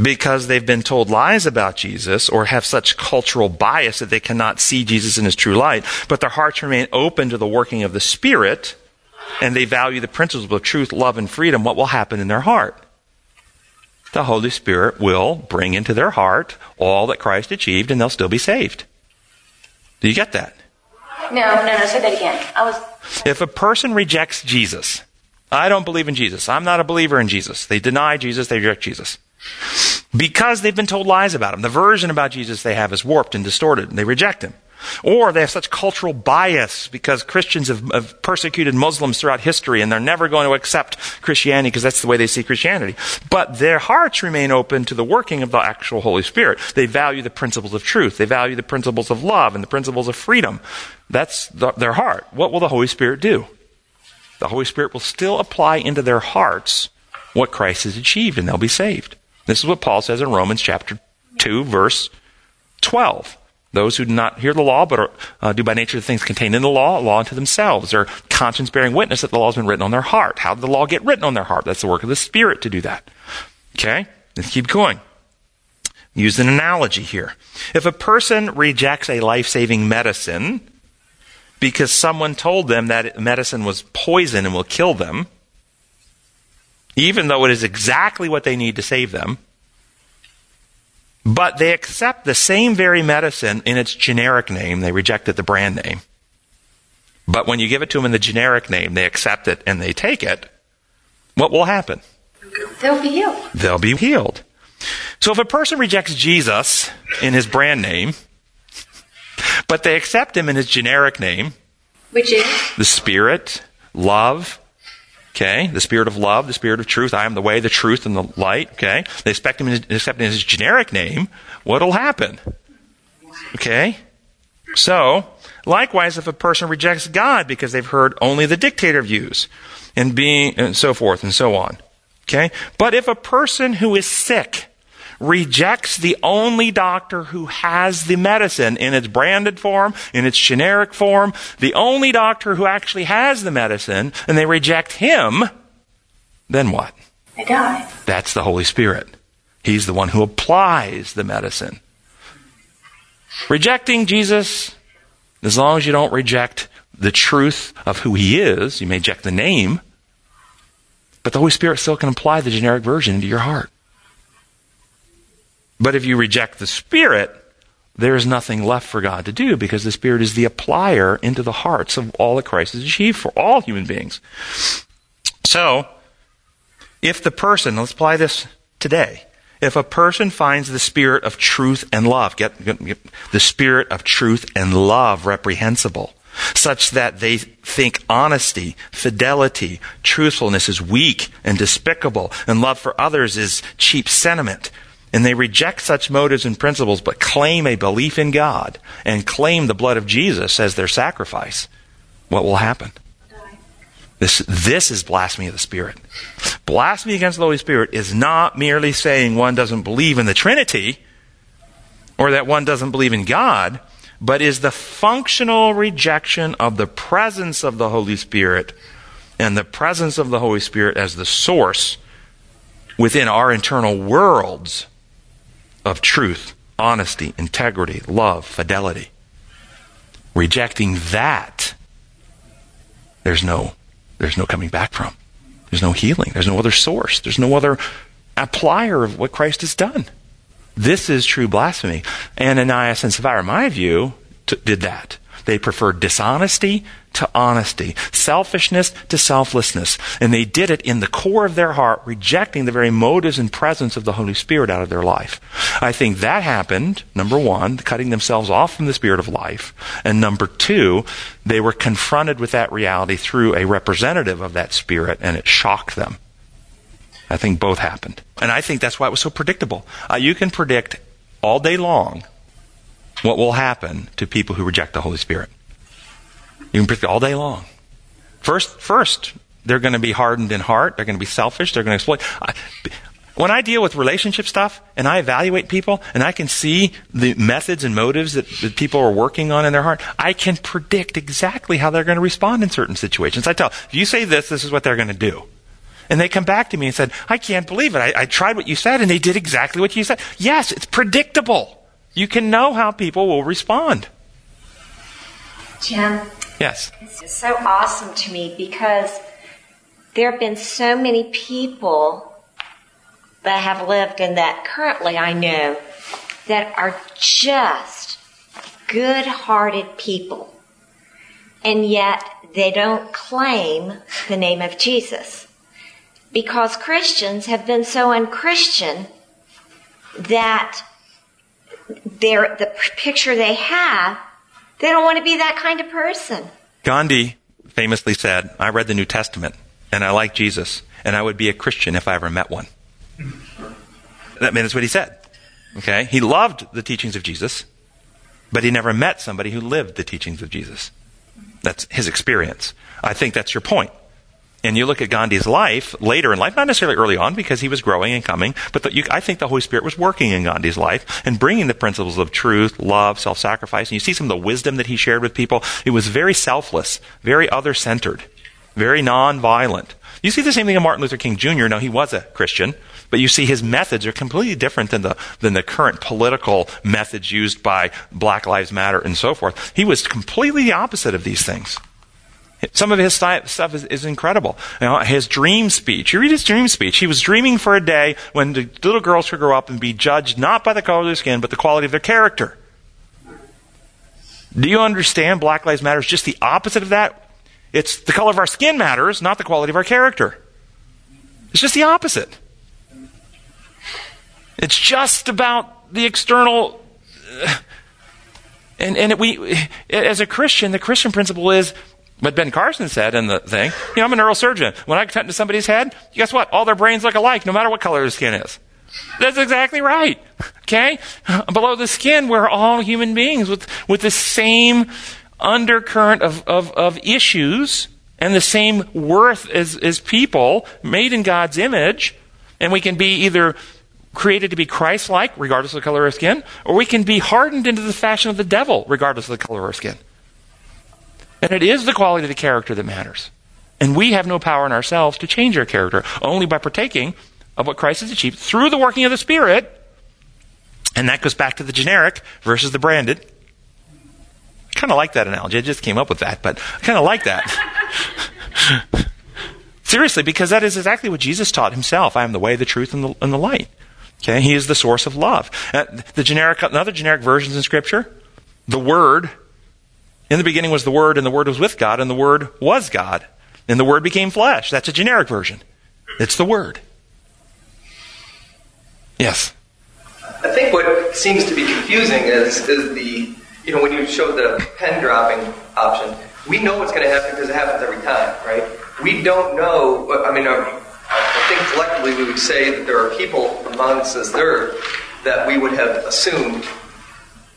because they've been told lies about Jesus or have such cultural bias that they cannot see Jesus in his true light, but their hearts remain open to the working of the Spirit and they value the principles of truth, love, and freedom, what will happen in their heart? The Holy Spirit will bring into their heart all that Christ achieved and they'll still be saved. Do you get that? No, no, no. Say that again. I was. If a person rejects Jesus, I don't believe in Jesus. I'm not a believer in Jesus. They deny Jesus, they reject Jesus. Because they've been told lies about him. The version about Jesus they have is warped and distorted, and they reject him. Or they have such cultural bias because Christians have, have, persecuted Muslims throughout history and they're never going to accept Christianity because that's the way they see Christianity. But their hearts remain open to the working of the actual Holy Spirit. They value the principles of truth. They value the principles of love and the principles of freedom. That's the, their heart. What will the Holy Spirit do? The Holy Spirit will still apply into their hearts what Christ has achieved and they'll be saved. This is what Paul says in Romans chapter 2 verse 12. Those who do not hear the law, but are, uh, do by nature the things contained in the law, law unto themselves. Their conscience bearing witness that the law has been written on their heart. How did the law get written on their heart? That's the work of the Spirit to do that. Okay? Let's keep going. Use an analogy here. If a person rejects a life saving medicine because someone told them that medicine was poison and will kill them, even though it is exactly what they need to save them, but they accept the same very medicine in its generic name. They reject it the brand name. But when you give it to them in the generic name, they accept it and they take it. What will happen? They'll be healed. They'll be healed. So if a person rejects Jesus in his brand name, but they accept him in his generic name, which is the Spirit, love, Okay, the spirit of love, the spirit of truth. I am the way, the truth, and the light. Okay, they expect him to accept his generic name. What'll happen? Okay, so likewise, if a person rejects God because they've heard only the dictator views, and being and so forth and so on. Okay, but if a person who is sick rejects the only doctor who has the medicine in its branded form, in its generic form, the only doctor who actually has the medicine, and they reject him, then what? They die. That's the Holy Spirit. He's the one who applies the medicine. Rejecting Jesus, as long as you don't reject the truth of who he is, you may reject the name, but the Holy Spirit still can apply the generic version into your heart. But if you reject the Spirit, there is nothing left for God to do because the Spirit is the applier into the hearts of all that Christ has achieved for all human beings. So, if the person, let's apply this today. If a person finds the spirit of truth and love, get, get, get the spirit of truth and love reprehensible, such that they think honesty, fidelity, truthfulness is weak and despicable, and love for others is cheap sentiment, and they reject such motives and principles, but claim a belief in God and claim the blood of Jesus as their sacrifice, what will happen? This, this is blasphemy of the Spirit. Blasphemy against the Holy Spirit is not merely saying one doesn't believe in the Trinity or that one doesn't believe in God, but is the functional rejection of the presence of the Holy Spirit and the presence of the Holy Spirit as the source within our internal worlds of truth, honesty, integrity, love, fidelity. Rejecting that, there's no, there's no coming back from. There's no healing. There's no other source. There's no other applier of what Christ has done. This is true blasphemy. Ananias and Sapphira, in my view, t- did that. They preferred dishonesty to honesty, selfishness to selflessness. And they did it in the core of their heart, rejecting the very motives and presence of the Holy Spirit out of their life. I think that happened, number one, cutting themselves off from the Spirit of life. And number two, they were confronted with that reality through a representative of that Spirit, and it shocked them. I think both happened. And I think that's why it was so predictable. Uh, you can predict all day long what will happen to people who reject the Holy Spirit. You can predict all day long. First, first, they're going to be hardened in heart. They're going to be selfish. They're going to exploit. When I deal with relationship stuff and I evaluate people and I can see the methods and motives that, that people are working on in their heart, I can predict exactly how they're going to respond in certain situations. I tell, if you say this, this is what they're going to do. And they come back to me and said, I can't believe it. I, I tried what you said and they did exactly what you said. Yes, it's predictable. You can know how people will respond. Jim, Yes. it's so awesome to me because there have been so many people that have lived and that currently I know that are just good hearted people. And yet they don't claim the name of Jesus. Because Christians have been so unchristian that the picture they have, they don't want to be that kind of person. Gandhi famously said, I read the New Testament and I like Jesus and I would be a Christian if I ever met one. I mean, that's what he said. Okay? He loved the teachings of Jesus, but he never met somebody who lived the teachings of Jesus. That's his experience. I think that's your point. And you look at Gandhi's life later in life, not necessarily early on because he was growing and coming, but the, you, I think the Holy Spirit was working in Gandhi's life and bringing the principles of truth, love, self-sacrifice. And you see some of the wisdom that he shared with people. It was very selfless, very other-centered, very non-violent. You see the same thing in Martin Luther King Jr. Now he was a Christian, but you see his methods are completely different than the than the current political methods used by Black Lives Matter and so forth. He was completely the opposite of these things. Some of his stuff is, is incredible. You know, his dream speech. You read his dream speech. He was dreaming for a day when the little girls should grow up and be judged not by the color of their skin, but the quality of their character. Do you understand? Black Lives Matter is just the opposite of that. It's the color of our skin matters, not the quality of our character. It's just the opposite. It's just about the external. uh, And, and it, we, as a Christian, the Christian principle is what Ben Carson said in the thing. You know, I'm a neurosurgeon. When I cut into somebody's head, guess what? All their brains look alike, no matter what color their skin is. That's exactly right. Okay? Below the skin, we're all human beings with, with the same undercurrent of, of, of issues and the same worth as, as people made in God's image. And we can be either created to be Christ like, regardless of the color of skin, or we can be hardened into the fashion of the devil, regardless of the color of skin. And it is the quality of the character that matters. And we have no power in ourselves to change our character, only by partaking of what Christ has achieved through the working of the Spirit. And that goes back to the generic versus the branded. I kind of like that analogy. I just came up with that, but I kind of like that. [laughs] Seriously, because that is exactly what Jesus taught himself. I am the way, the truth, and the, and the light. Okay, he is the source of love. Uh, the generic, another generic versions in Scripture, the Word. In the beginning was the Word, and the Word was with God, and the Word was God, and the Word became flesh. That's a generic version. It's the Word. Yes. I think what seems to be confusing is, is the, you know, when you show the pen dropping option, we know what's going to happen because it happens every time, right? We don't know, I mean, I think collectively we would say that there are people amongst this earth that we would have assumed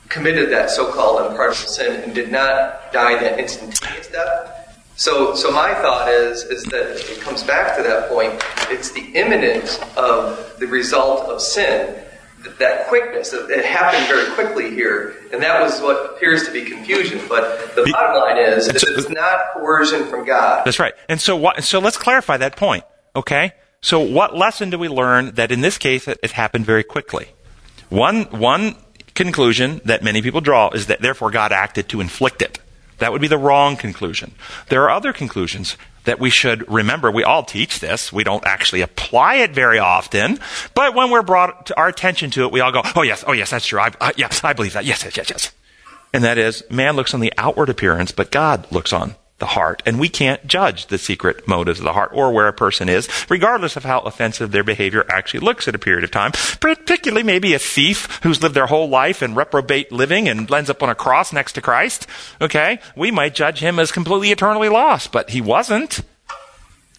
committed that so-called unpardonable sin and did not die that instantaneous death. So, so my thought is, is that it comes back to that point. It's the imminence of the result of sin, that, that quickness. It, it happened very quickly here, and that was what appears to be confusion. But the bottom line is, is it's not coercion from God. That's right. And so, what, so let's clarify that point. Okay. So, what lesson do we learn that in this case it, it happened very quickly? One, one conclusion that many people draw is that therefore God acted to inflict it. That would be the wrong conclusion. There are other conclusions that we should remember. We all teach this. We don't actually apply it very often. But when we're brought to our attention to it, we all go, oh yes, oh yes, that's true. I, uh, yes, I believe that. Yes, yes, yes, yes. And that is, man looks on the outward appearance, but God looks on the heart. And we can't judge the secret motives of the heart or where a person is, regardless of how offensive their behavior actually looks at a period of time. Particularly maybe a thief who's lived their whole life in reprobate living and ends up on a cross next to Christ. Okay? We might judge him as completely eternally lost, but he wasn't.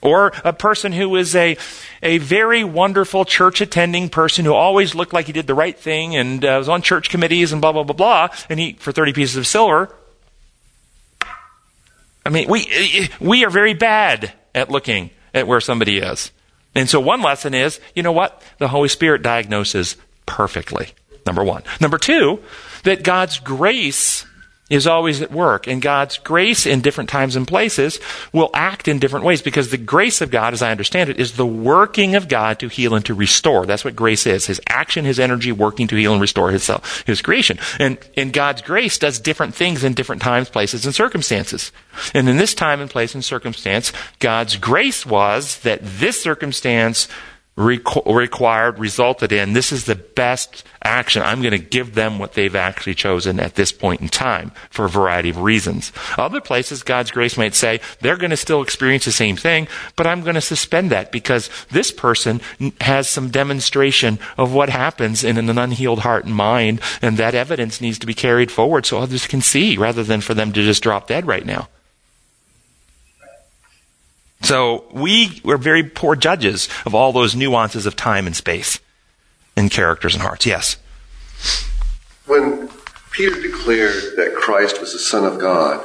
Or a person who is a, a very wonderful church attending person who always looked like he did the right thing and uh, was on church committees and blah, blah, blah, blah, and he, for 30 pieces of silver, I mean, we, we are very bad at looking at where somebody is. And so one lesson is, you know what? The Holy Spirit diagnoses perfectly. Number one. Number two, that God's grace is always at work, and God's grace in different times and places will act in different ways because the grace of God, as I understand it, is the working of God to heal and to restore. That's what grace is. His action, His energy working to heal and restore His, self, his creation. And, and God's grace does different things in different times, places, and circumstances. And in this time and place and circumstance, God's grace was that this circumstance required, resulted in, this is the best action. I'm going to give them what they've actually chosen at this point in time for a variety of reasons. Other places, God's grace might say, they're going to still experience the same thing, but I'm going to suspend that because this person has some demonstration of what happens in an unhealed heart and mind, and that evidence needs to be carried forward so others can see rather than for them to just drop dead right now. So we were very poor judges of all those nuances of time and space and characters and hearts. Yes. When Peter declared that Christ was the Son of God,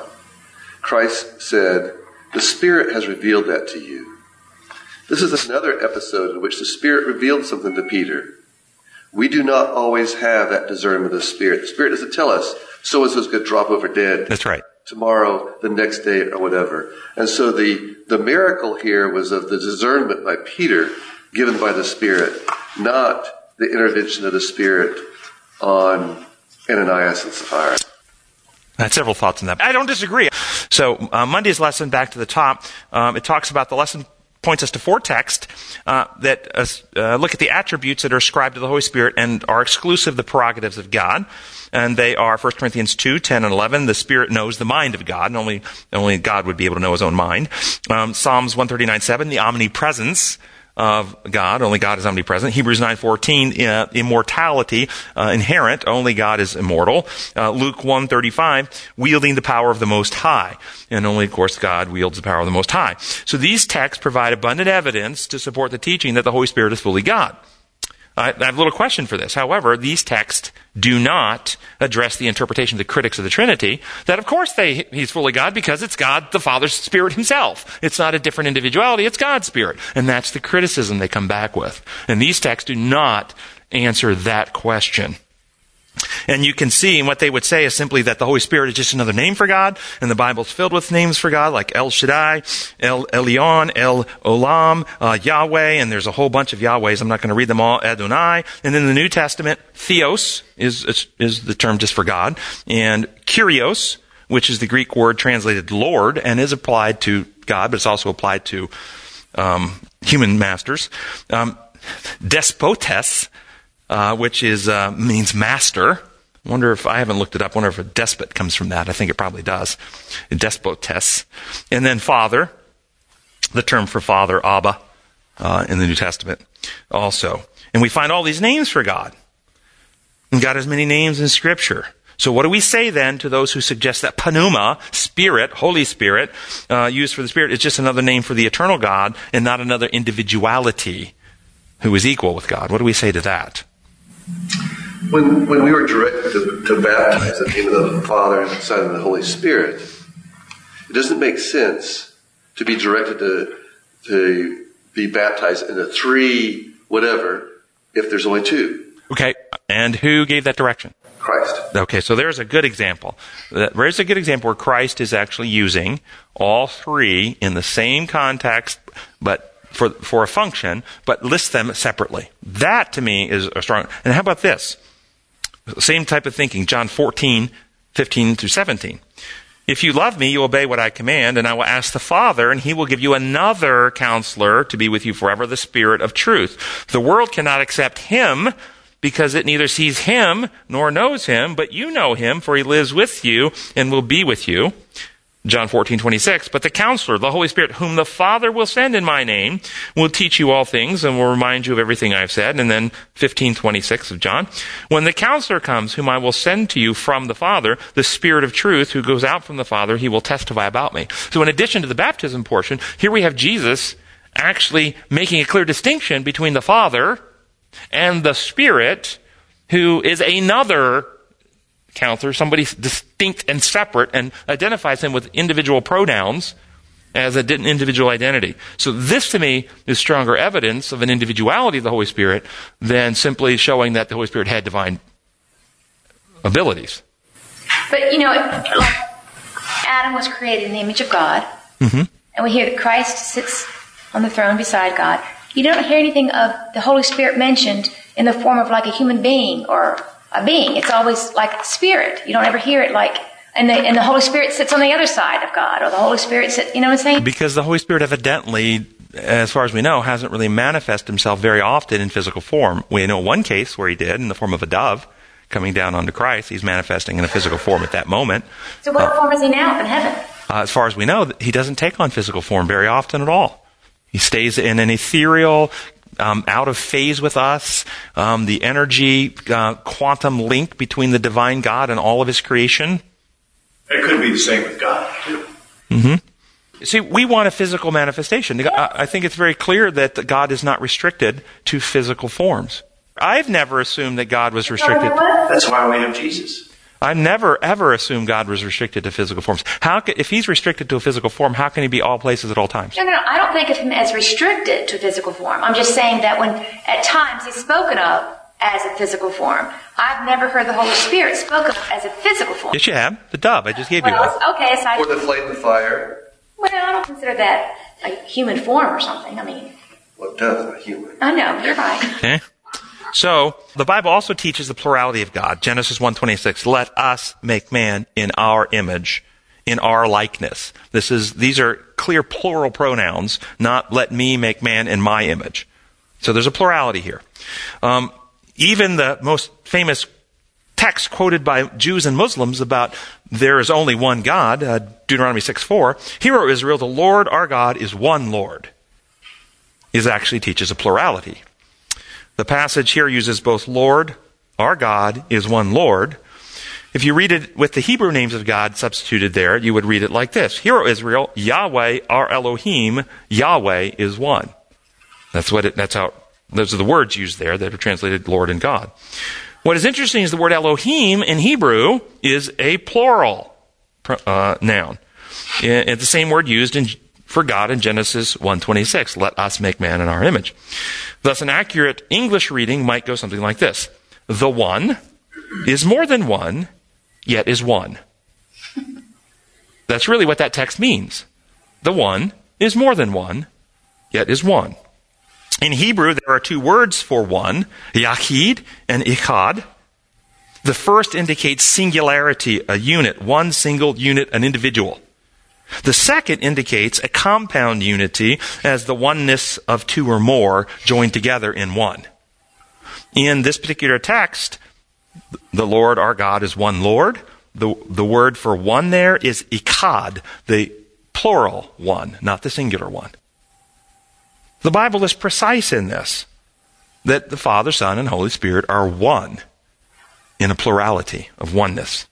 Christ said, The Spirit has revealed that to you. This is another episode in which the Spirit revealed something to Peter. We do not always have that discernment of the Spirit. The Spirit doesn't tell us so and so is going to drop over dead. That's right tomorrow, the next day, or whatever. And so the, the miracle here was of the discernment by Peter given by the Spirit, not the intervention of the Spirit on Ananias and Sapphira. I had several thoughts on that. I don't disagree. So uh, Monday's lesson, back to the top, um, it talks about the lesson points us to four texts uh, that uh, uh, look at the attributes that are ascribed to the Holy Spirit and are exclusive the prerogatives of God. And they are 1 Corinthians 2, 10, and 11. The Spirit knows the mind of God, and only, only God would be able to know his own mind. Um, Psalms 139, 7, the omnipresence of God. Only God is omnipresent. Hebrews 9:14, uh, immortality uh, inherent. Only God is immortal. Uh, Luke 1:35, wielding the power of the Most High, and only, of course, God wields the power of the Most High. So these texts provide abundant evidence to support the teaching that the Holy Spirit is fully God. I have a little question for this. However, these texts do not address the interpretation of the critics of the Trinity that, of course, they, he's fully God because it's God, the Father's Spirit himself. It's not a different individuality, it's God's Spirit. And that's the criticism they come back with. And these texts do not answer that question. And you can see what they would say is simply that the Holy Spirit is just another name for God, and the Bible's filled with names for God, like El Shaddai, El Elyon, El Olam, uh, Yahweh, and there's a whole bunch of Yahwehs. I'm not going to read them all. Adonai. And in the New Testament, Theos is, is the term just for God, and Kyrios, which is the Greek word translated Lord, and is applied to God, but it's also applied to um, human masters. Um, despotes, uh, which is uh, means master. Wonder if I haven't looked it up. Wonder if a despot comes from that. I think it probably does. Despotes, and then father, the term for father, Abba, uh, in the New Testament, also. And we find all these names for God. And God has many names in Scripture. So what do we say then to those who suggest that pneuma, spirit, Holy Spirit, uh, used for the Spirit, is just another name for the eternal God and not another individuality who is equal with God? What do we say to that? When, when we were directed to, to baptize in the name of the Father and the Son and the Holy Spirit, it doesn't make sense to be directed to, to be baptized in a three whatever if there's only two. Okay, and who gave that direction? Christ. Okay, so there's a good example. There's a good example where Christ is actually using all three in the same context, but for, for a function, but list them separately. That to me is a strong. And how about this? Same type of thinking. John 14, 15 through 17. If you love me, you obey what I command, and I will ask the Father, and he will give you another counselor to be with you forever, the Spirit of truth. The world cannot accept him because it neither sees him nor knows him, but you know him, for he lives with you and will be with you. John 14, 26. But the counselor, the Holy Spirit, whom the Father will send in my name, will teach you all things and will remind you of everything I've said. And then 15, 26 of John. When the counselor comes, whom I will send to you from the Father, the Spirit of truth, who goes out from the Father, he will testify about me. So in addition to the baptism portion, here we have Jesus actually making a clear distinction between the Father and the Spirit, who is another counselor, somebody distinct and separate, and identifies him with individual pronouns as an individual identity. So this to me is stronger evidence of an individuality of the Holy Spirit than simply showing that the Holy Spirit had divine abilities. But you know, Adam was created in the image of God, Mm-hmm. and we hear that Christ sits on the throne beside God. You don't hear anything of the Holy Spirit mentioned in the form of like a human being or a being. It's always like spirit. You don't ever hear it like, and the, and the Holy Spirit sits on the other side of God, or the Holy Spirit sits. You know what I'm saying? Because the Holy Spirit evidently, as far as we know, hasn't really manifested himself very often in physical form. We know one case where he did in the form of a dove coming down onto Christ. He's manifesting in a physical form at that moment. So what form is he now in heaven? Uh, as far as we know, he doesn't take on physical form very often at all. He stays in an ethereal, um, out of phase with us, um, the energy uh, quantum link between the divine God and all of his creation. It could be the same with God, too. See, we want a physical manifestation. I I think it's very clear that God is not restricted to physical forms. I've never assumed that God was restricted. That's why we have Jesus. I never ever assumed God was restricted to physical forms. How ca if he's restricted to a physical form, how can he be all places at all times? No, no, no. I don't think of him as restricted to physical form. I'm just saying that when at times he's spoken of as a physical form, I've never heard the Holy Spirit spoken of as a physical form. Yes, you have. The dove. I just gave you one. Well, okay, aside Or the flame of fire. Well, I don't consider that a human form or something. I mean, What does a human? I know, you're right. Okay. So, the Bible also teaches the plurality of God. Genesis 1:26, let us make man in our image, in our likeness. This is these are clear plural pronouns, not let me make man in my image. So there's a plurality here. Um, even the most famous text quoted by Jews and Muslims about there is only one God, uh, Deuteronomy 6:4, Hear, O Israel, the Lord our God is one Lord. Is actually teaches a plurality. The passage here uses both Lord, our God is one Lord. If you read it with the Hebrew names of God substituted there, you would read it like this. Hear, O Israel, Yahweh, our Elohim, Yahweh is one. That's what it, that's how, those are the words used there that are translated Lord and God. What is interesting is the word Elohim in Hebrew is a plural uh, noun. It's the same word used in, for God in Genesis 1:26. Let us make man in our image. Thus, an accurate English reading might go something like this: The one is more than one, yet is one. That's really what that text means. The one is more than one, yet is one. In Hebrew, there are two words for one, yachid and echad. The first indicates singularity, a unit, one single unit, an individual. The second indicates a compound unity as the oneness of two or more joined together in one. In this particular text, the Lord our God is one Lord. The, the word for one there is echad, the plural one, not the singular one. The Bible is precise in this that the Father, Son, and Holy Spirit are one in a plurality of oneness.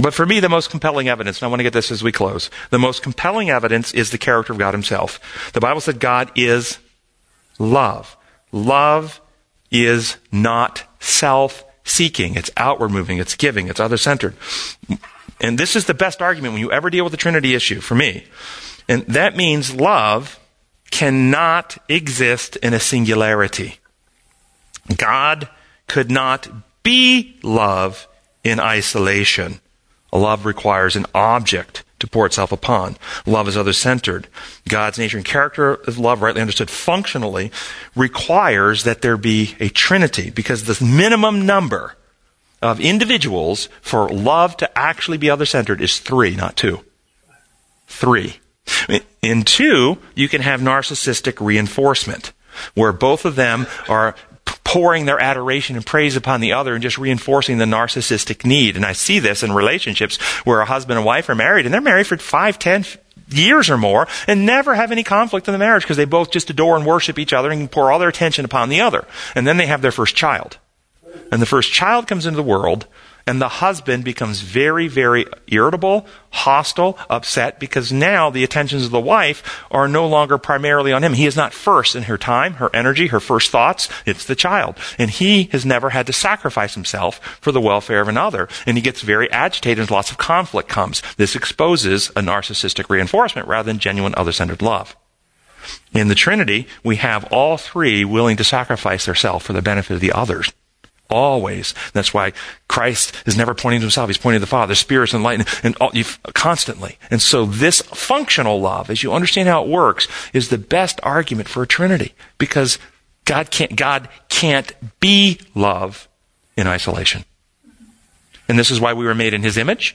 But for me, the most compelling evidence, and I want to get this as we close, the most compelling evidence is the character of God Himself. The Bible said God is love. Love is not self seeking, it's outward moving, it's giving, it's other centered. And this is the best argument when you ever deal with the Trinity issue for me. And that means love cannot exist in a singularity. God could not be love in isolation. Love requires an object to pour itself upon. Love is other centered. God's nature and character of love, rightly understood functionally, requires that there be a trinity because the minimum number of individuals for love to actually be other centered is three, not two. Three. In two, you can have narcissistic reinforcement, where both of them are pouring their adoration and praise upon the other and just reinforcing the narcissistic need. And I see this in relationships where a husband and wife are married and they're married for five, ten years or more and never have any conflict in the marriage because they both just adore and worship each other and pour all their attention upon the other. And then they have their first child. And the first child comes into the world and the husband becomes very, very irritable, hostile, upset because now the attentions of the wife are no longer primarily on him. He is not first in her time, her energy, her first thoughts. It's the child. And he has never had to sacrifice himself for the welfare of another. And he gets very agitated and lots of conflict comes. This exposes a narcissistic reinforcement rather than genuine other-centered love. In the Trinity, we have all three willing to sacrifice themselves for the benefit of the others Always. That's why Christ is never pointing to himself. He's pointing to the Father, Spirit, and light, and, all, constantly. And so this functional love, as you understand how it works, is the best argument for a Trinity. Because God can't, God can't be love in isolation. And this is why we were made in his image.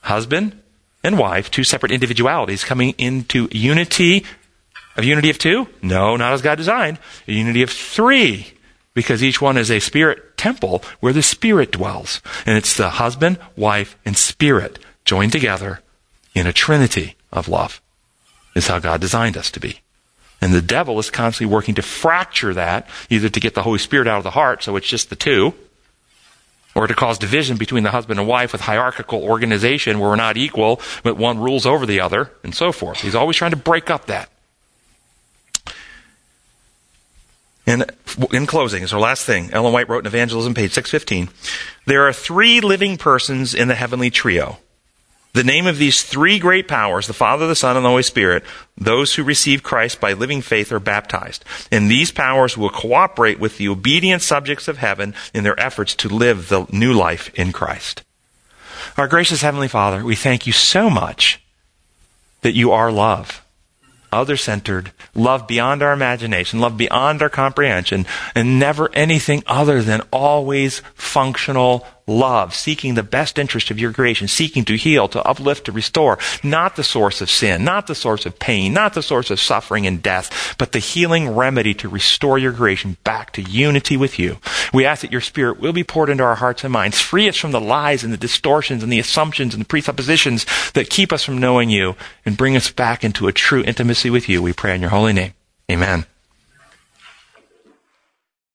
Husband and wife, two separate individualities coming into unity. A unity of two? No, not as God designed. A unity of three because each one is a spirit temple where the spirit dwells. And it's the husband, wife, and spirit joined together in a trinity of love is how God designed us to be. And the devil is constantly working to fracture that, either to get the Holy Spirit out of the heart, so it's just the two, or to cause division between the husband and wife with hierarchical organization where we're not equal, but one rules over the other, and so forth. He's always trying to break up that. And in closing, is our last thing. Ellen White wrote in Evangelism, page 615. There are three living persons in the heavenly trio. The name of these three great powers, the Father, the Son, and the Holy Spirit, those who receive Christ by living faith are baptized. And these powers will cooperate with the obedient subjects of heaven in their efforts to live the new life in Christ. Our gracious Heavenly Father, we thank you so much that you are love other centered, love beyond our imagination, love beyond our comprehension, and never anything other than always functional love, seeking the best interest of your creation, seeking to heal, to uplift, to restore, not the source of sin, not the source of pain, not the source of suffering and death, but the healing remedy to restore your creation back to unity with you. We ask that your spirit will be poured into our hearts and minds, free us from the lies and the distortions and the assumptions and the presuppositions that keep us from knowing you, and bring us back into a true intimacy with you. We pray in your holy name. Amen.